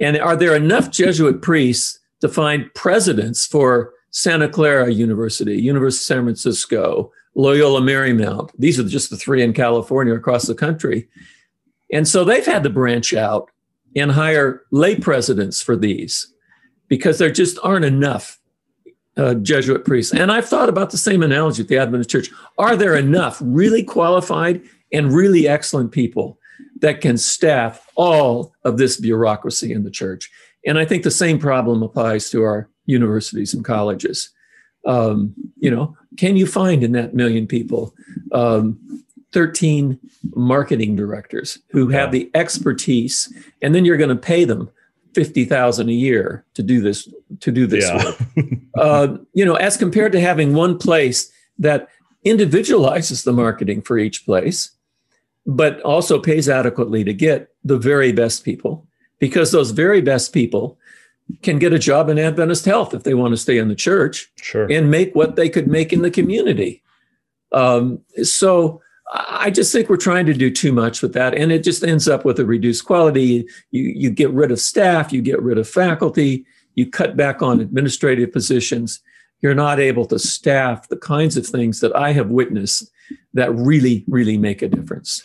And are there enough Jesuit priests to find presidents for Santa Clara University, University of San Francisco, Loyola Marymount? These are just the three in California across the country. And so they've had to branch out and hire lay presidents for these because there just aren't enough uh, Jesuit priests. And I've thought about the same analogy with the Adventist Church. Are there enough really qualified and really excellent people that can staff all of this bureaucracy in the church? And I think the same problem applies to our universities and colleges. Um, you know, can you find in that million people um, 13 marketing directors who have the expertise, and then you're going to pay them fifty thousand a year to do this to do this Yeah. work. uh, you know, as compared to having one place that individualizes the marketing for each place, but also pays adequately to get the very best people, because those very best people can get a job in Adventist Health if they want to stay in the church Sure. and make what they could make in the community. Um, so I just think we're trying to do too much with that, and it just ends up with a reduced quality. You you get rid of staff, you get rid of faculty, you cut back on administrative positions. You're not able to staff the kinds of things that I have witnessed that really, really make a difference.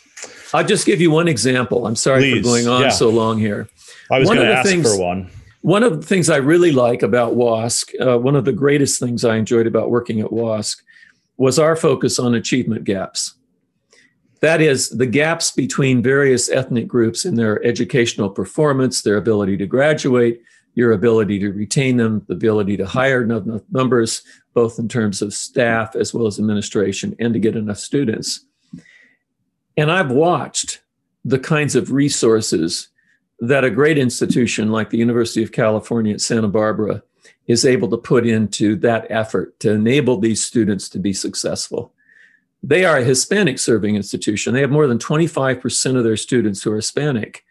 I'll just give you one example. I'm sorry Please, for going on yeah. so long here. I was going to ask things- for one. One of the things I really like about WASC, uh, one of the greatest things I enjoyed about working at WASC, was our focus on achievement gaps. That is, the gaps between various ethnic groups in their educational performance, their ability to graduate, your ability to retain them, the ability to hire enough numbers, both in terms of staff as well as administration, and to get enough students. And I've watched the kinds of resources that a great institution like the University of California at Santa Barbara is able to put into that effort to enable these students to be successful. They are a Hispanic serving institution. They have more than 25% of their students who are Hispanic.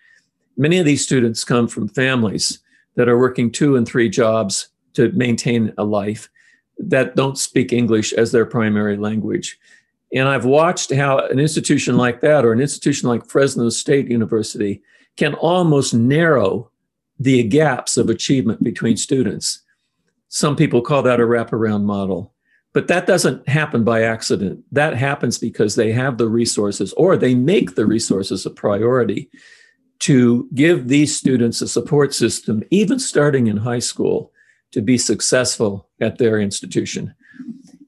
Many of these students come from families that are working two and three jobs to maintain a life that don't speak English as their primary language. And I've watched how an institution like that, or an institution like Fresno State University, can almost narrow the gaps of achievement between students. Some people call that a wraparound model. But that doesn't happen by accident. That happens because they have the resources or they make the resources a priority to give these students a support system, even starting in high school, to be successful at their institution.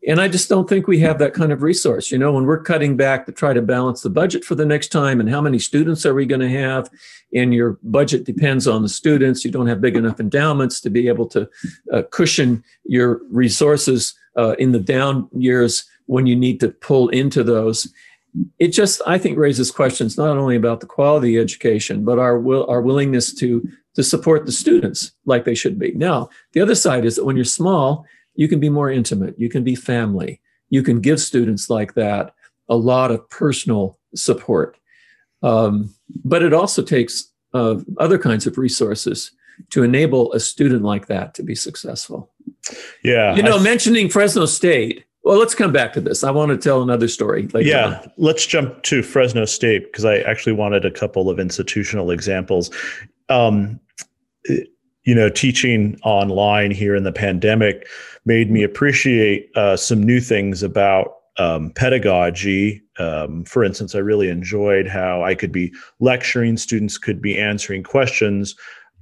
And I just don't think we have that kind of resource. You know, when we're cutting back to try to balance the budget for the next time and how many students are we going to have, and your budget depends on the students, you don't have big enough endowments to be able to uh, cushion your resources uh, in the down years when you need to pull into those. It just, I think, raises questions not only about the quality of education, but our will, our willingness to to support the students like they should be. Now, the other side is that when you're small, you can be more intimate, you can be family, you can give students like that a lot of personal support. Um, but it also takes uh, other kinds of resources to enable a student like that to be successful. Yeah. You know, I- mentioning Fresno State. Well, let's come back to this. I want to tell another story. Yeah, on. let's jump to Fresno State because I actually wanted a couple of institutional examples. Um, you know, teaching online here in the pandemic made me appreciate uh, some new things about um, pedagogy. Um, for instance, I really enjoyed how I could be lecturing, students could be answering questions,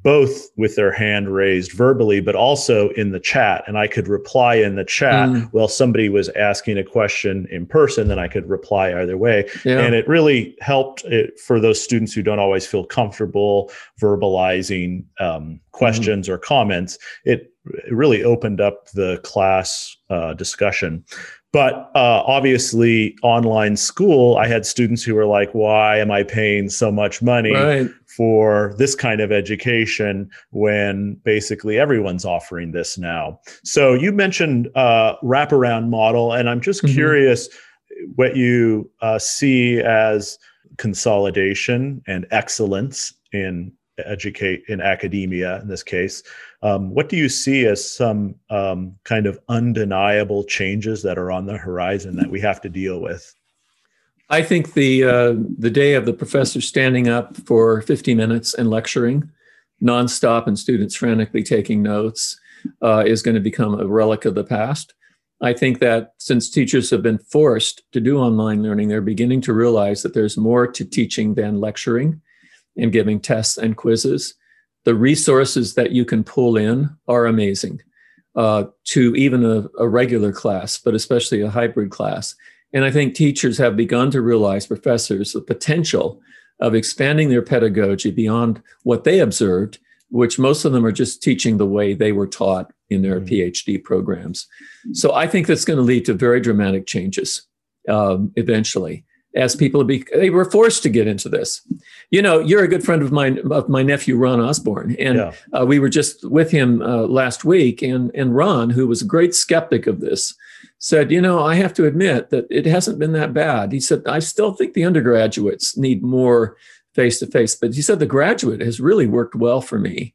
both with their hand raised verbally, but also in the chat. And I could reply in the chat mm. while somebody was asking a question in person, then I could reply either way. Yeah. And it really helped it for those students who don't always feel comfortable verbalizing um, questions mm. or comments. It, it really opened up the class uh, discussion. But uh, obviously, online school, I had students who were like, why am I paying so much money right. for this kind of education when basically everyone's offering this now? So you mentioned uh, wraparound model, and I'm just mm-hmm. curious what you uh, see as consolidation and excellence in educate in academia in this case um, what do you see as some um, kind of undeniable changes that are on the horizon that we have to deal with? I think the uh, the day of the professor standing up for 50 minutes and lecturing nonstop and students frantically taking notes uh, is going to become a relic of the past. I think that since teachers have been forced to do online learning, they're beginning to realize that there's more to teaching than lecturing and giving tests and quizzes the resources that you can pull in are amazing uh, to even a, a, regular class, but especially a hybrid class. And I think teachers have begun to realize, professors, the potential of expanding their pedagogy beyond what they observed, which most of them are just teaching the way they were taught in their mm-hmm. PhD programs. So I think that's going to lead to very dramatic changes um, eventually as people be, they were forced to get into this. You know, you're a good friend of mine of my nephew Ron Osborn, and yeah. uh, we were just with him uh, last week, and and Ron, who was a great skeptic of this, said, you know, I have to admit that it hasn't been that bad. He said, I still think the undergraduates need more face to face, but he said the graduate has really worked well for me,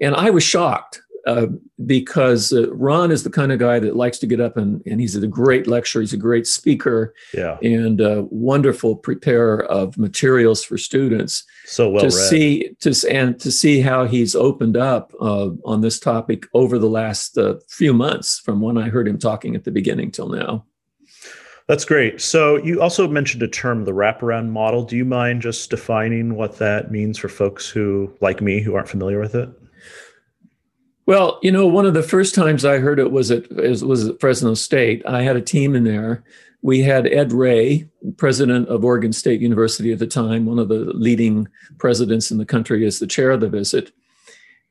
and I was shocked uh, because uh, Ron is the kind of guy that likes to get up and, and he's a great lecturer. He's a great speaker yeah. and a wonderful preparer of materials for students. So well to read. see to and to see how he's opened up uh, on this topic over the last uh, few months from when I heard him talking at the beginning till now. That's great. So you also mentioned a term, the wraparound model. Do you mind just defining what that means for folks who, like me, who aren't familiar with it? Well, you know, one of the first times I heard it was at was at Fresno State. I had a team in there. We had Ed Ray, president of Oregon State University at the time, one of the leading presidents in the country, as the chair of the visit.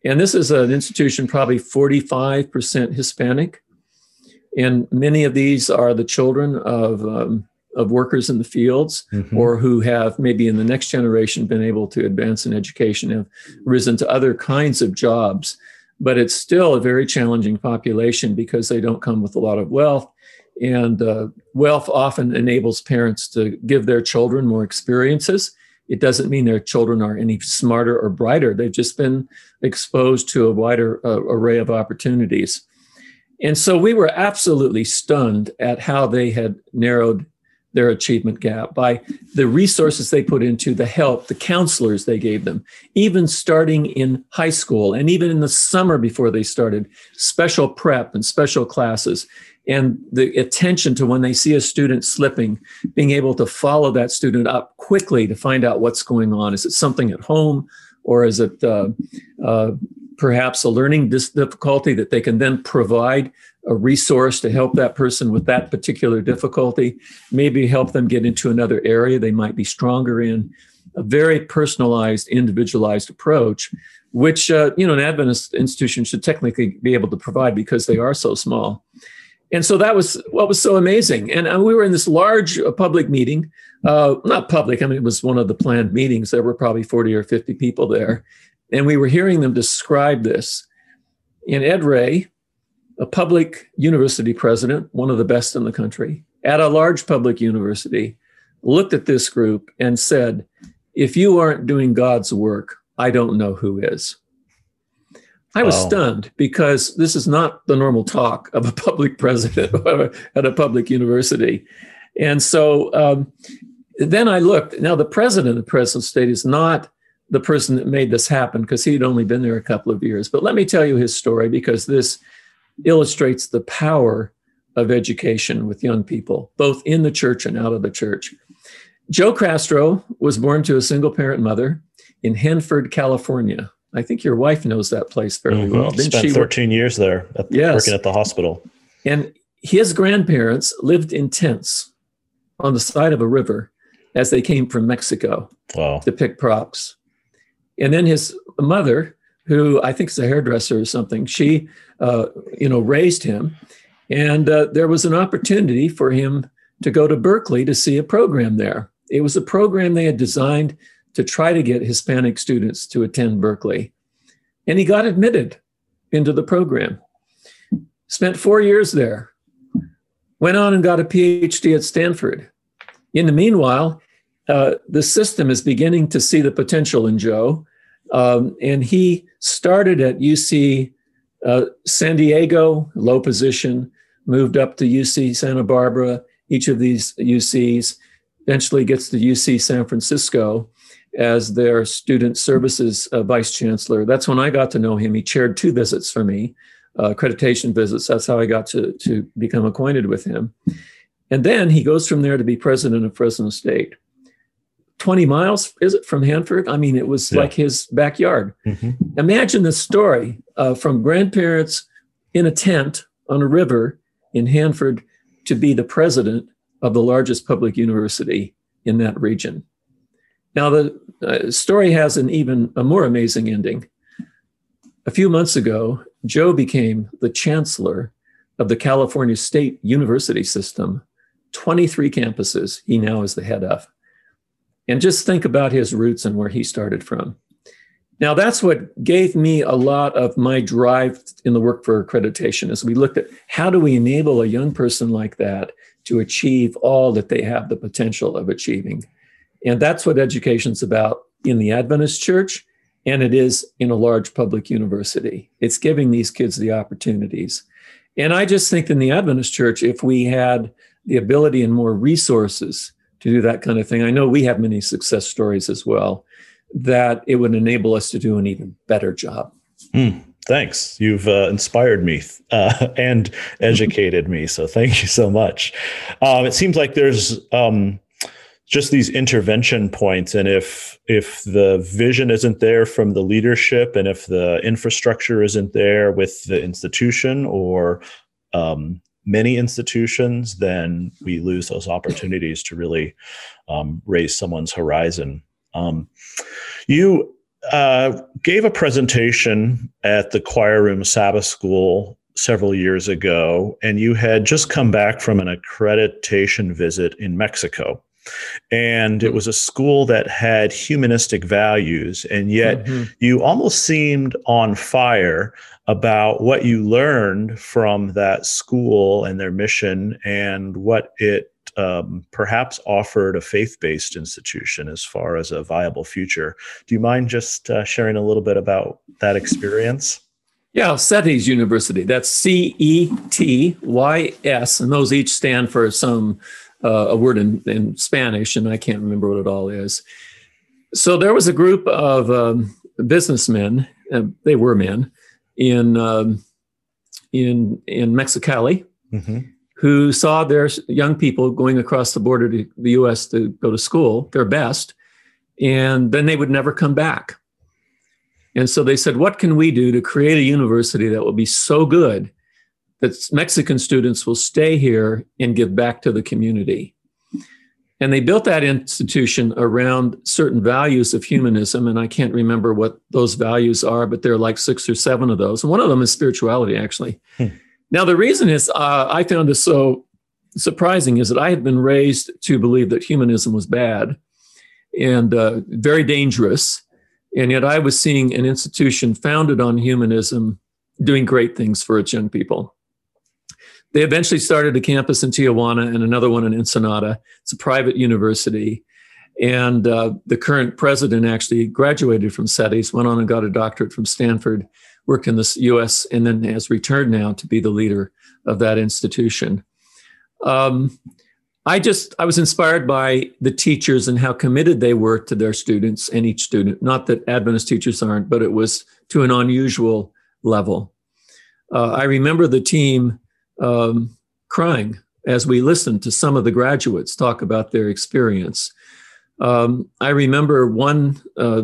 And this is an institution probably 45% Hispanic. And many of these are the children of, um, of workers in the fields mm-hmm. or who have maybe in the next generation been able to advance in education, have risen to other kinds of jobs but it's still a very challenging population because they don't come with a lot of wealth. And uh, wealth often enables parents to give their children more experiences. It doesn't mean their children are any smarter or brighter. They've just been exposed to a wider uh, array of opportunities. And so we were absolutely stunned at how they had narrowed their achievement gap by the resources they put into the help, the counselors they gave them, even starting in high school and even in the summer before they started, special prep and special classes. And the attention to when they see a student slipping, being able to follow that student up quickly to find out what's going on. Is it something at home or is it uh, uh, perhaps a learning difficulty that they can then provide a resource to help that person with that particular difficulty, maybe help them get into another area they might be stronger in. A very personalized, individualized approach, which uh, you know an Adventist institution should technically be able to provide because they are so small. And so that was what was so amazing. And uh, we were in this large uh, public meeting, uh, not public, I mean, it was one of the planned meetings. There were probably 40 or 50 people there. And we were hearing them describe this. And Ed Ray, a public university president, one of the best in the country, at a large public university, looked at this group and said, If you aren't doing God's work, I don't know who is. I was wow. stunned because this is not the normal talk of a public president at a public university. And so um, then I looked. Now, the president of Fresno State is not the person that made this happen because he'd only been there a couple of years. But let me tell you his story because this illustrates the power of education with young people, both in the church and out of the church. Joe Castro was born to a single parent mother in Hanford, California. I think your wife knows that place fairly Mhm. well. Didn't Spent she? work- 13 years there, at, Yes. working at the hospital. And his grandparents lived in tents on the side of a river as they came from Mexico Wow. to pick props. And then his mother, who I think is a hairdresser or something, she, uh, you know, raised him. And uh, there was an opportunity for him to go to Berkeley to see a program there. It was a program they had designed to try to get Hispanic students to attend Berkeley. And he got admitted into the program. Spent four years there. Went on and got a PhD at Stanford. In the meanwhile, uh, the system is beginning to see the potential in Joe. Um, and he started at UC uh, San Diego, low position, moved up to UC Santa Barbara, each of these UCs, eventually gets to UC San Francisco as their student services uh, vice chancellor. That's when I got to know him. He chaired two visits for me, uh, accreditation visits. That's how I got to, to become acquainted with him. And then he goes from there to be president of Fresno State. 20 miles, is it from Hanford? I mean, it was Yeah. like his backyard. Mhm. Imagine the story uh, from grandparents in a tent on a river in Hanford to be the president of the largest public university in that region. Now, the uh, story has an even a more amazing ending. A few months ago, Joe became the chancellor of the California State University system, 23 campuses he now is the head of. And just think about his roots and where he started from. Now, that's what gave me a lot of my drive in the work for accreditation as we looked at how do we enable a young person like that to achieve all that they have the potential of achieving. And that's what education's about in the Adventist church, and it is in a large public university. It's giving these kids the opportunities. And I just think in the Adventist church, if we had the ability and more resources to do that kind of thing, I know we have many success stories as well, that it would enable us to do an even better job. Thanks. You've uh, inspired me uh, and educated me. So thank you so much. Um, it seems like there's um, just these intervention points, and if if the vision isn't there from the leadership, and if the infrastructure isn't there with the institution or um, many institutions, then we lose those opportunities to really um, raise someone's horizon. Um, you uh, gave a presentation at the Choir Room Sabbath School several years ago, and you had just come back from an accreditation visit in Mexico. And it was a school that had humanistic values, and yet Mhm. you almost seemed on fire about what you learned from that school and their mission and what it um, perhaps offered a faith based institution as far as a viable future. Do you mind just uh, sharing a little bit about that experience? Yeah, CETYS University. That's C E T Y S, and those each stand for some uh, a word in, in Spanish, and I can't remember what it all is. So there was a group of um, businessmen. They were men in um, in in Mexicali Mm-hmm. who saw their young people going across the border to the U.S. to go to school, their best, and then they would never come back. And so they said, What can we do to create a university that will be so good that Mexican students will stay here and give back to the community? And they built that institution around certain values of humanism. And I can't remember what those values are, but there are like six or seven of those. And one of them is spirituality, actually. Hmm. Now, the reason is uh, I found this so surprising is that I had been raised to believe that humanism was bad and uh, very dangerous. And yet I was seeing an institution founded on humanism doing great things for its young people. They eventually started a campus in Tijuana and another one in Ensenada. It's a private university. And uh, the current president actually graduated from CETYS, went on and got a doctorate from Stanford, worked in the US, and then has returned now to be the leader of that institution. Um, I just I was inspired by the teachers and how committed they were to their students and each student. Not that Adventist teachers aren't, but it was to an unusual level. Uh, I remember the team um, crying as we listened to some of the graduates talk about their experience. Um, I remember one uh,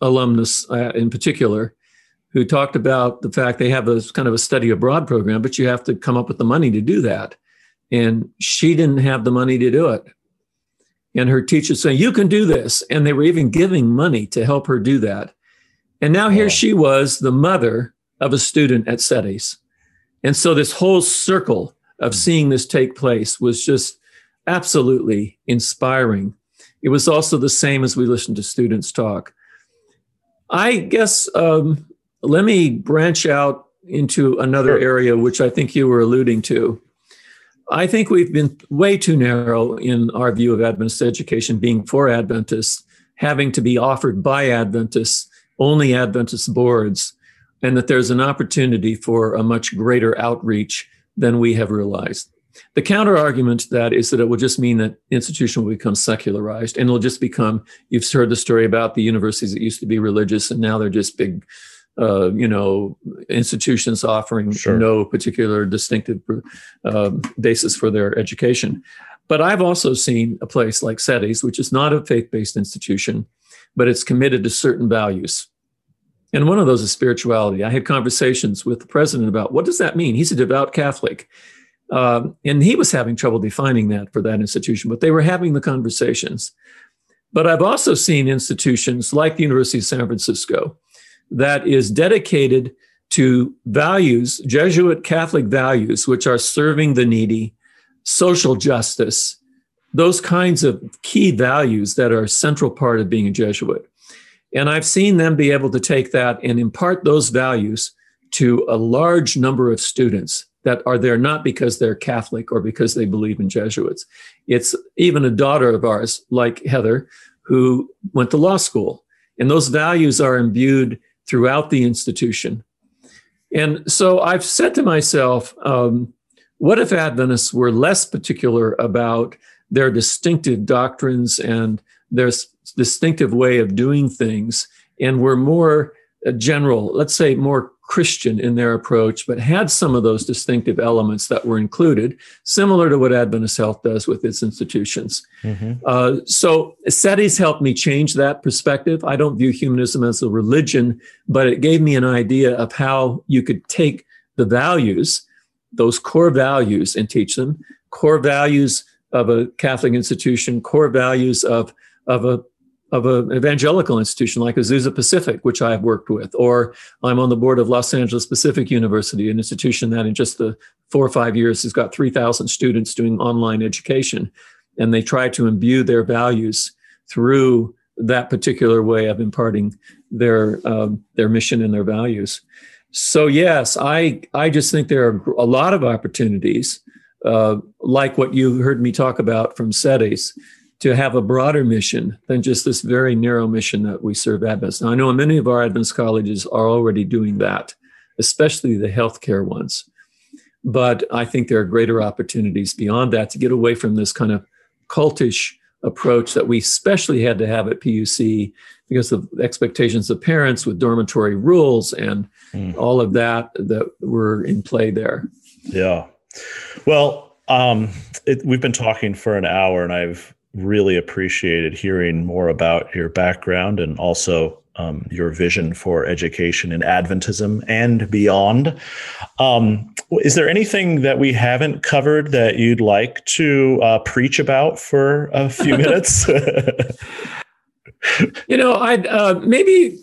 alumnus uh, in particular who talked about the fact they have a kind of a study abroad program, but you have to come up with the money to do that. And she didn't have the money to do it. And her teacher saying, You can do this. And they were even giving money to help her do that. And now here she was, the mother of a student at CETYS. And so this whole circle of seeing this take place was just absolutely inspiring. It was also the same as we listened to students talk. I guess um, let me branch out into another area, which I think you were alluding to. I think we've been way too narrow in our view of Adventist education being for Adventists, having to be offered by Adventists, only Adventist boards, and that there's an opportunity for a much greater outreach than we have realized. The counter argument to that is that it will just mean that institution will become secularized and it'll just become, you've heard the story about the universities that used to be religious and now they're just big uh, you know, institutions offering sure. no particular distinctive uh, basis for their education. But I've also seen a place like CETYS, which is not a faith based institution, but it's committed to certain values. And one of those is spirituality. I had conversations with the president about what does that mean? He's a devout Catholic. Um, and he was having trouble defining that for that institution, but they were having the conversations. But I've also seen institutions like the University of San Francisco that is dedicated to values, Jesuit Catholic values, which are serving the needy, social justice, those kinds of key values that are a central part of being a Jesuit. And I've seen them be able to take that and impart those values to a large number of students that are there not because they're Catholic or because they believe in Jesuits. It's even a daughter of ours, like Heather, who went to law school. And those values are imbued throughout the institution. And so I've said to myself, um, what if Adventists were less particular about their distinctive doctrines and their distinctive way of doing things and were more uh, general, let's say more Christian in their approach, but had some of those distinctive elements that were included, similar to what Adventist Health does with its institutions. Mm-hmm. Uh, so CETYS helped me change that perspective. I don't view humanism as a religion, but it gave me an idea of how you could take the values, those core values, and teach them, core values of a Catholic institution, core values of, of a of an evangelical institution like Azusa Pacific, which I've worked with, or I'm on the board of Los Angeles Pacific University, an institution that in just the four or five years has got 3,000 students doing online education. And they try to imbue their values through that particular way of imparting their, um, their mission and their values. So, yes, I, I just think there are a lot of opportunities, uh, like what you heard me talk about from CETYS, to have a broader mission than just this very narrow mission that we serve Adventists. Now, I know many of our Adventist colleges are already doing that, especially the healthcare ones. But I think there are greater opportunities beyond that to get away from this kind of cultish approach that we especially had to have at PUC because of expectations of parents with dormitory rules and mm. all of that that were in play there. Yeah. Well, um, it, we've been talking for an hour, and I've really appreciated hearing more about your background and also um, your vision for education in Adventism and beyond. Um, is there anything that we haven't covered that you'd like to uh, preach about for a few minutes? you know, I'd uh, maybe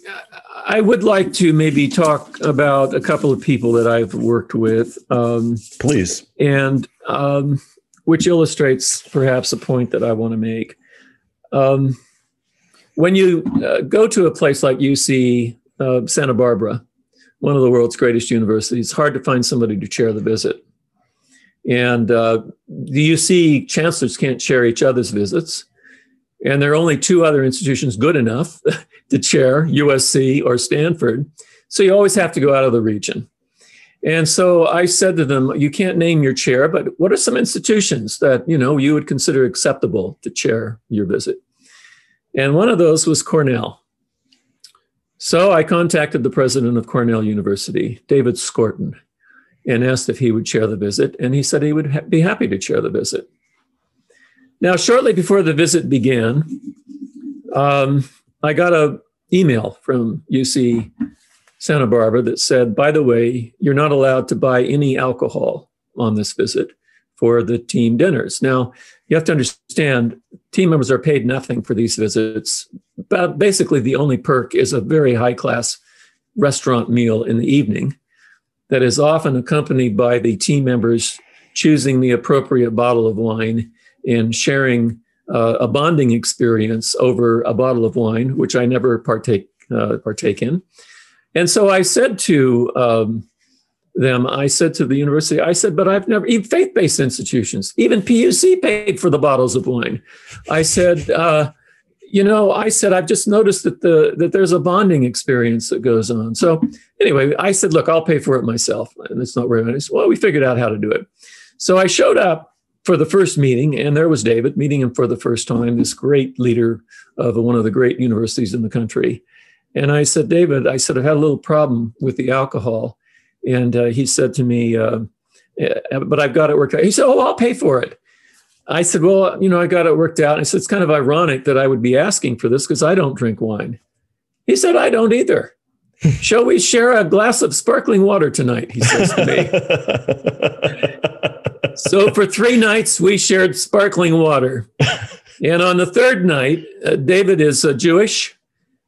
I would like to maybe talk about a couple of people that I've worked with. Um, Please. And um, which illustrates perhaps a point that I want to make. Um, when you uh, go to a place like UC uh, Santa Barbara, one of the world's greatest universities, it's hard to find somebody to chair the visit. And uh, the UC chancellors can't chair each other's visits. And there are only two other institutions good enough to chair USC or Stanford. So you always have to go out of the region. And so I said to them, you can't name your chair, but what are some institutions that, you know, you would consider acceptable to chair your visit? And one of those was Cornell. So I contacted the president of Cornell University, David Skorton, and asked if he would chair the visit. And he said he would ha- be happy to chair the visit. Now, shortly before the visit began, um, I got an email from UC Santa Barbara that said, by the way, you're not allowed to buy any alcohol on this visit for the team dinners. Now, you have to understand team members are paid nothing for these visits. But basically, the only perk is a very high class restaurant meal in the evening that is often accompanied by the team members choosing the appropriate bottle of wine and sharing uh, a bonding experience over a bottle of wine, which I never partake uh, partake in. And so I said to um, them, I said to the university, I said, but I've never, even faith based institutions, even PUC paid for the bottles of wine. I said, uh, you know, I said, I've just noticed that the that there's a bonding experience that goes on. So anyway, I said, look, I'll pay for it myself. And it's not very nice. Well, we figured out how to do it. So I showed up for the first meeting, and there was David meeting him for the first time, this great leader of one of the great universities in the country. And I said, David, I said, I've had a little problem with the alcohol. And uh, he said to me, uh, but I've got it worked out. He said, Oh, I'll pay for it. I said, Well, you know, I got it worked out. And I said, It's kind of ironic that I would be asking for this because I don't drink wine. He said, I don't either. Shall we share a glass of sparkling water tonight? He says to me. so for three nights, we shared sparkling water. And on the third night, uh, David is uh, Jewish.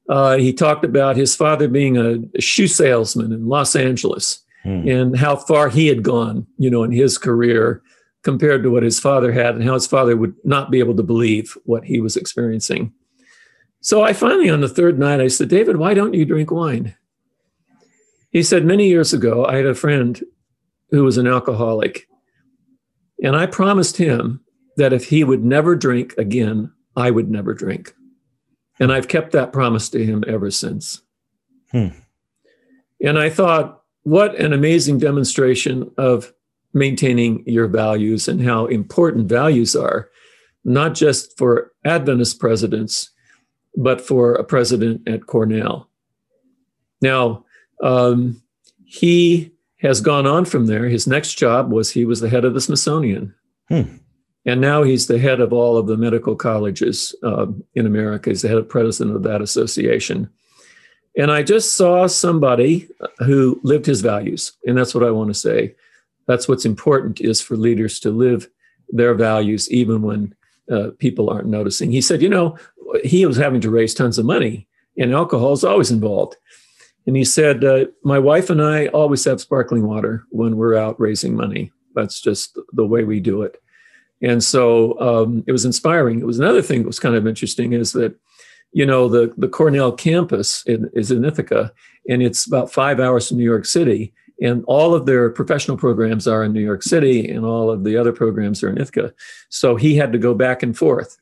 Uh, he talked about his father being a, a shoe salesman in Los Angeles hmm. and how far he had gone, you know, in his career compared to what his father had, and how his father would not be able to believe what he was experiencing. So I finally, on the third night, I said, David, why don't you drink wine? He said, Many years ago, I had a friend who was an alcoholic, and I promised him that if he would never drink again, I would never drink. And I've kept that promise to him ever since. Hmm. And I thought, what an amazing demonstration of maintaining your values and how important values are, not just for Adventist presidents, but for a president at Cornell. Now, um, he has gone on from there. His next job was he was the head of the Smithsonian. Hmm. And now he's the head of all of the medical colleges uh, in America. He's the head of president of that association. And I just saw somebody who lived his values. And that's what I want to say. That's what's important is for leaders to live their values even when uh, people aren't noticing. He said, you know, he was having to raise tons of money, and alcohol is always involved. And he said, uh, My wife and I always have sparkling water when we're out raising money. That's just the way we do it. And so um, it was inspiring. It was another thing that was kind of interesting is that, you know, the, the Cornell campus in, is in Ithaca, and it's about five hours from New York City. And all of their professional programs are in New York City, and all of the other programs are in Ithaca. So he had to go back and forth.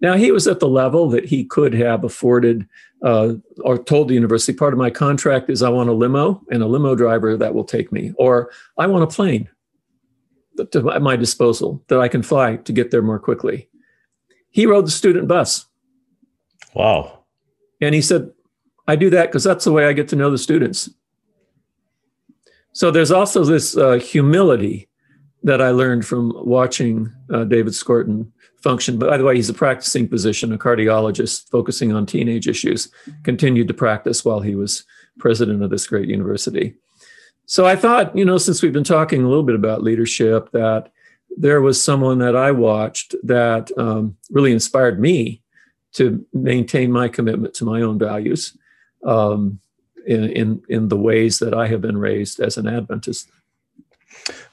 Now, he was at the level that he could have afforded uh, or told the university, part of my contract is I want a limo and a limo driver that will take me, or I want a plane at my disposal that I can fly to get there more quickly. He rode the student bus. Wow. And he said, I do that because that's the way I get to know the students. So there's also this uh, humility that I learned from watching uh, David Skorton function. But by the way, he's a practicing physician, a cardiologist focusing on teenage issues, continued to practice while he was president of this great university. So I thought, you know, since we've been talking a little bit about leadership, that there was someone that I watched that um, really inspired me to maintain my commitment to my own values um, in, in, in the ways that I have been raised as an Adventist.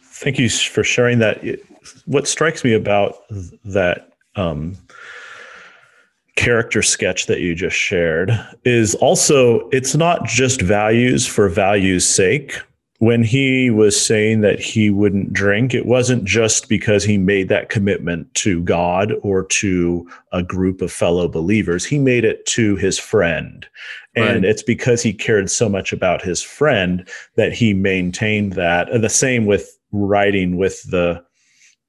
Thank you for sharing that. What strikes me about that um, character sketch that you just shared is also it's not just values for values' sake when he was saying that he wouldn't drink, it wasn't just because he made that commitment to God or to a group of fellow believers. He made it to his friend. And right. it's because he cared so much about his friend that he maintained that. The same with riding with the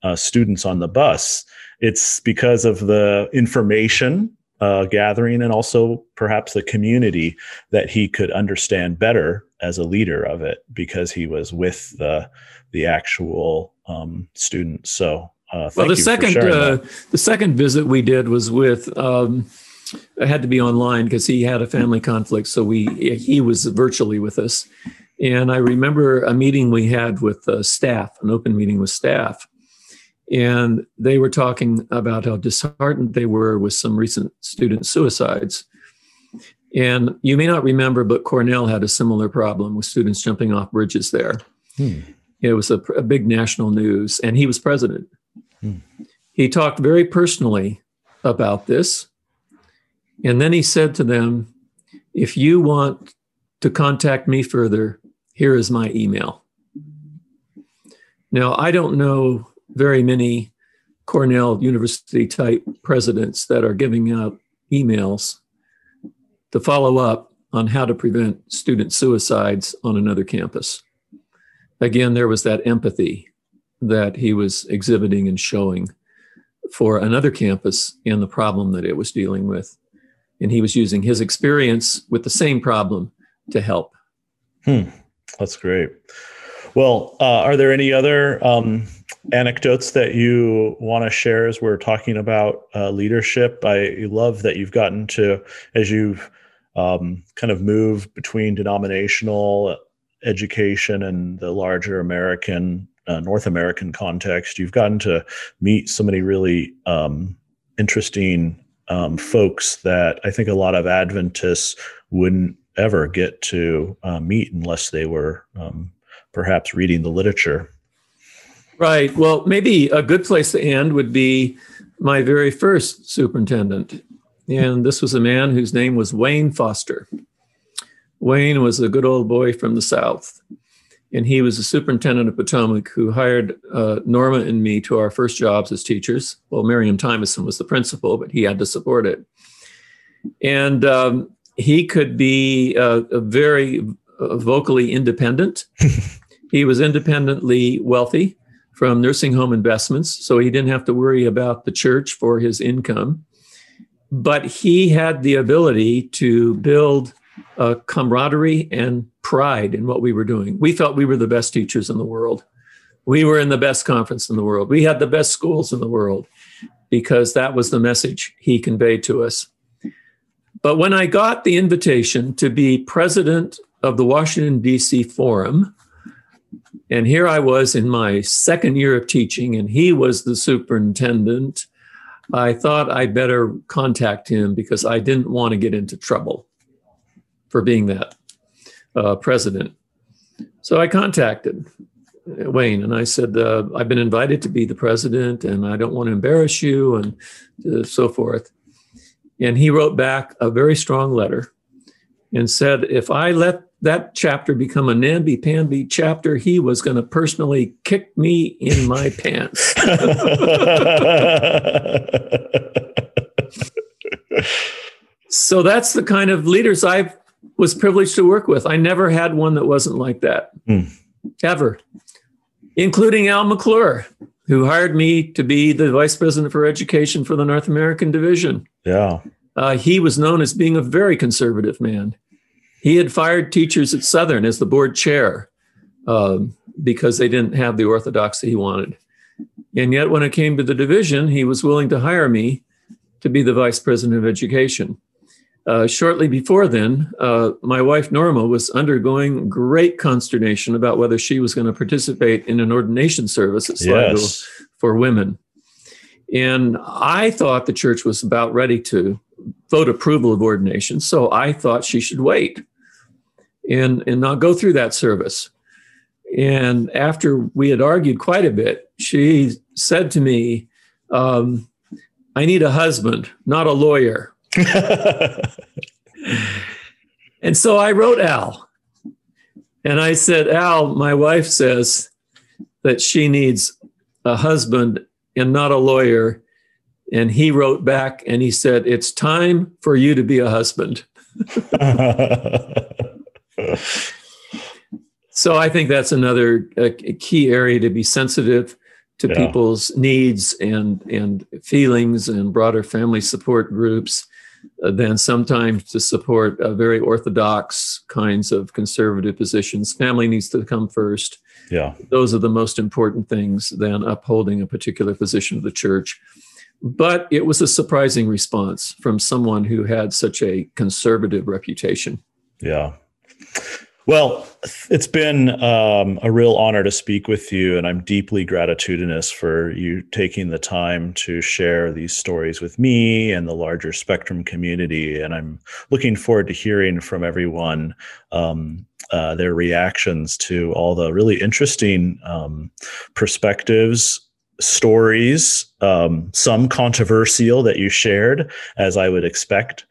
uh, students on the bus. It's because of the information uh, gathering and also perhaps the community that he could understand better as a leader of it because he was with the the actual um, students. So, uh, well, the second uh, the second visit we did was with um, it had to be online because he had a family conflict. So we he was virtually with us, and I remember a meeting we had with uh, staff, an open meeting with staff, and they were talking about how disheartened they were with some recent student suicides. And you may not remember, but Cornell had a similar problem with students jumping off bridges there. Hmm. It was a, a, big national news, and he was president. Hmm. He talked very personally about this. And then he said to them, If you want to contact me further, here is my email. Now, I don't know very many Cornell University type presidents that are giving out emails to follow up on how to prevent student suicides on another campus. Again, there was that empathy that he was exhibiting and showing for another campus and the problem that it was dealing with. And he was using his experience with the same problem to help. Hmm. That's great. Well, uh, are there any other um, anecdotes that you want to share as we're talking about uh, leadership? I love that you've gotten to, as you've um, kind of move between denominational education and the larger American uh, North American context, you've gotten to meet so many really um, interesting um, folks that I think a lot of Adventists wouldn't ever get to uh, meet unless they were um, perhaps reading the literature. Right. Well, maybe a good place to end would be my very first superintendent. And this was a man whose name was Wayne Foster. Wayne was a good old boy from the South and he was the superintendent of Potomac who hired uh, Norma and me to our first jobs as teachers. Well, Miriam Tymason was the principal, but he had to support it. And um, he could be uh, very uh, vocally independent. he was independently wealthy from nursing home investments, so he didn't have to worry about the church for his income. But he had the ability to build uh, camaraderie and pride in what we were doing. We felt we were the best teachers in the world. We were in the best conference in the world. We had the best schools in the world because that was the message he conveyed to us. But when I got the invitation to be president of the Washington, D.C. Forum, and here I was in my second year of teaching, and he was the superintendent. I thought I'd better contact him because I didn't want to get into trouble for being that uh, president. So I contacted Wayne and I said, uh, I've been invited to be the president and I don't want to embarrass you and uh, so forth. And he wrote back a very strong letter and said, if I let that chapter become a namby-pamby chapter, he was going to personally kick me in my pants. so that's the kind of leaders I've was privileged to work with. I never had one that wasn't like that, mm. ever, including Al McClure, who hired me to be the vice president for education for the North American division. Yeah. Uh, he was known as being a very conservative man. He had fired teachers at Southern as the board chair um, because they didn't have the orthodoxy he wanted. And yet, when it came to the division, he was willing to hire me to be the vice president of education. Uh, shortly before then, uh, my wife Norma was undergoing great consternation about whether she was going to participate in an ordination service at Sligo yes. for women. And I thought the church was about ready to vote approval of ordination, so I thought she should wait and, and not go through that service. And after we had argued quite a bit, she said to me, um, I need a husband, not a lawyer. and so I wrote Al. And I said, Al, my wife says that she needs a husband and not a lawyer. And he wrote back and he said, It's time for you to be a husband. so I think that's another key area to be sensitive to yeah. people's needs and and feelings and broader family support groups uh, than sometimes to support uh, very orthodox kinds of conservative positions. Family needs to come first. Yeah. Those are the most important things than upholding a particular position of the church. but it was a surprising response from someone who had such a conservative reputation. Yeah. Well, it's been um, a real honor to speak with you, and I'm deeply gratitudinous for you taking the time to share these stories with me and the larger Spectrum community. And I'm looking forward to hearing from everyone um, uh, their reactions to all the really interesting um, perspectives stories, um, some controversial that you shared, as I would expect.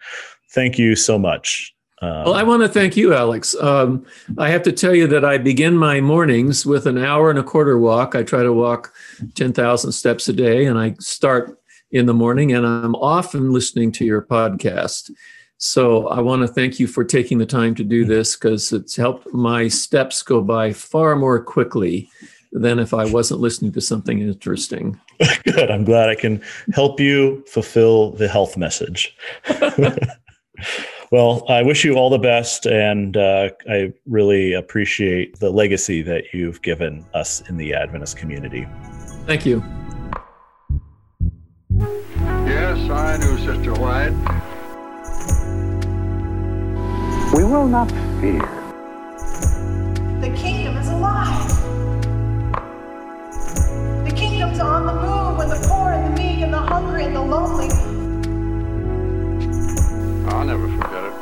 Thank you so much. Um, well, I want to thank you, Alex. Um, I have to tell you that I begin my mornings with an hour and a quarter walk. I try to walk 10,000 steps a day, and I start in the morning, and I'm often listening to your podcast. So I want to thank you for taking the time to do this because it's helped my steps go by far more quickly than if I wasn't listening to something interesting. Good. I'm glad I can help you fulfill the health message. Well, I wish you all the best, and uh, I really appreciate the legacy that you've given us in the Adventist community. Thank you. Yes, I knew Sister White. We will not fear. The kingdom is alive. The kingdom's on the move, and the poor and the meek and the hungry and the lonely I'll never forget it.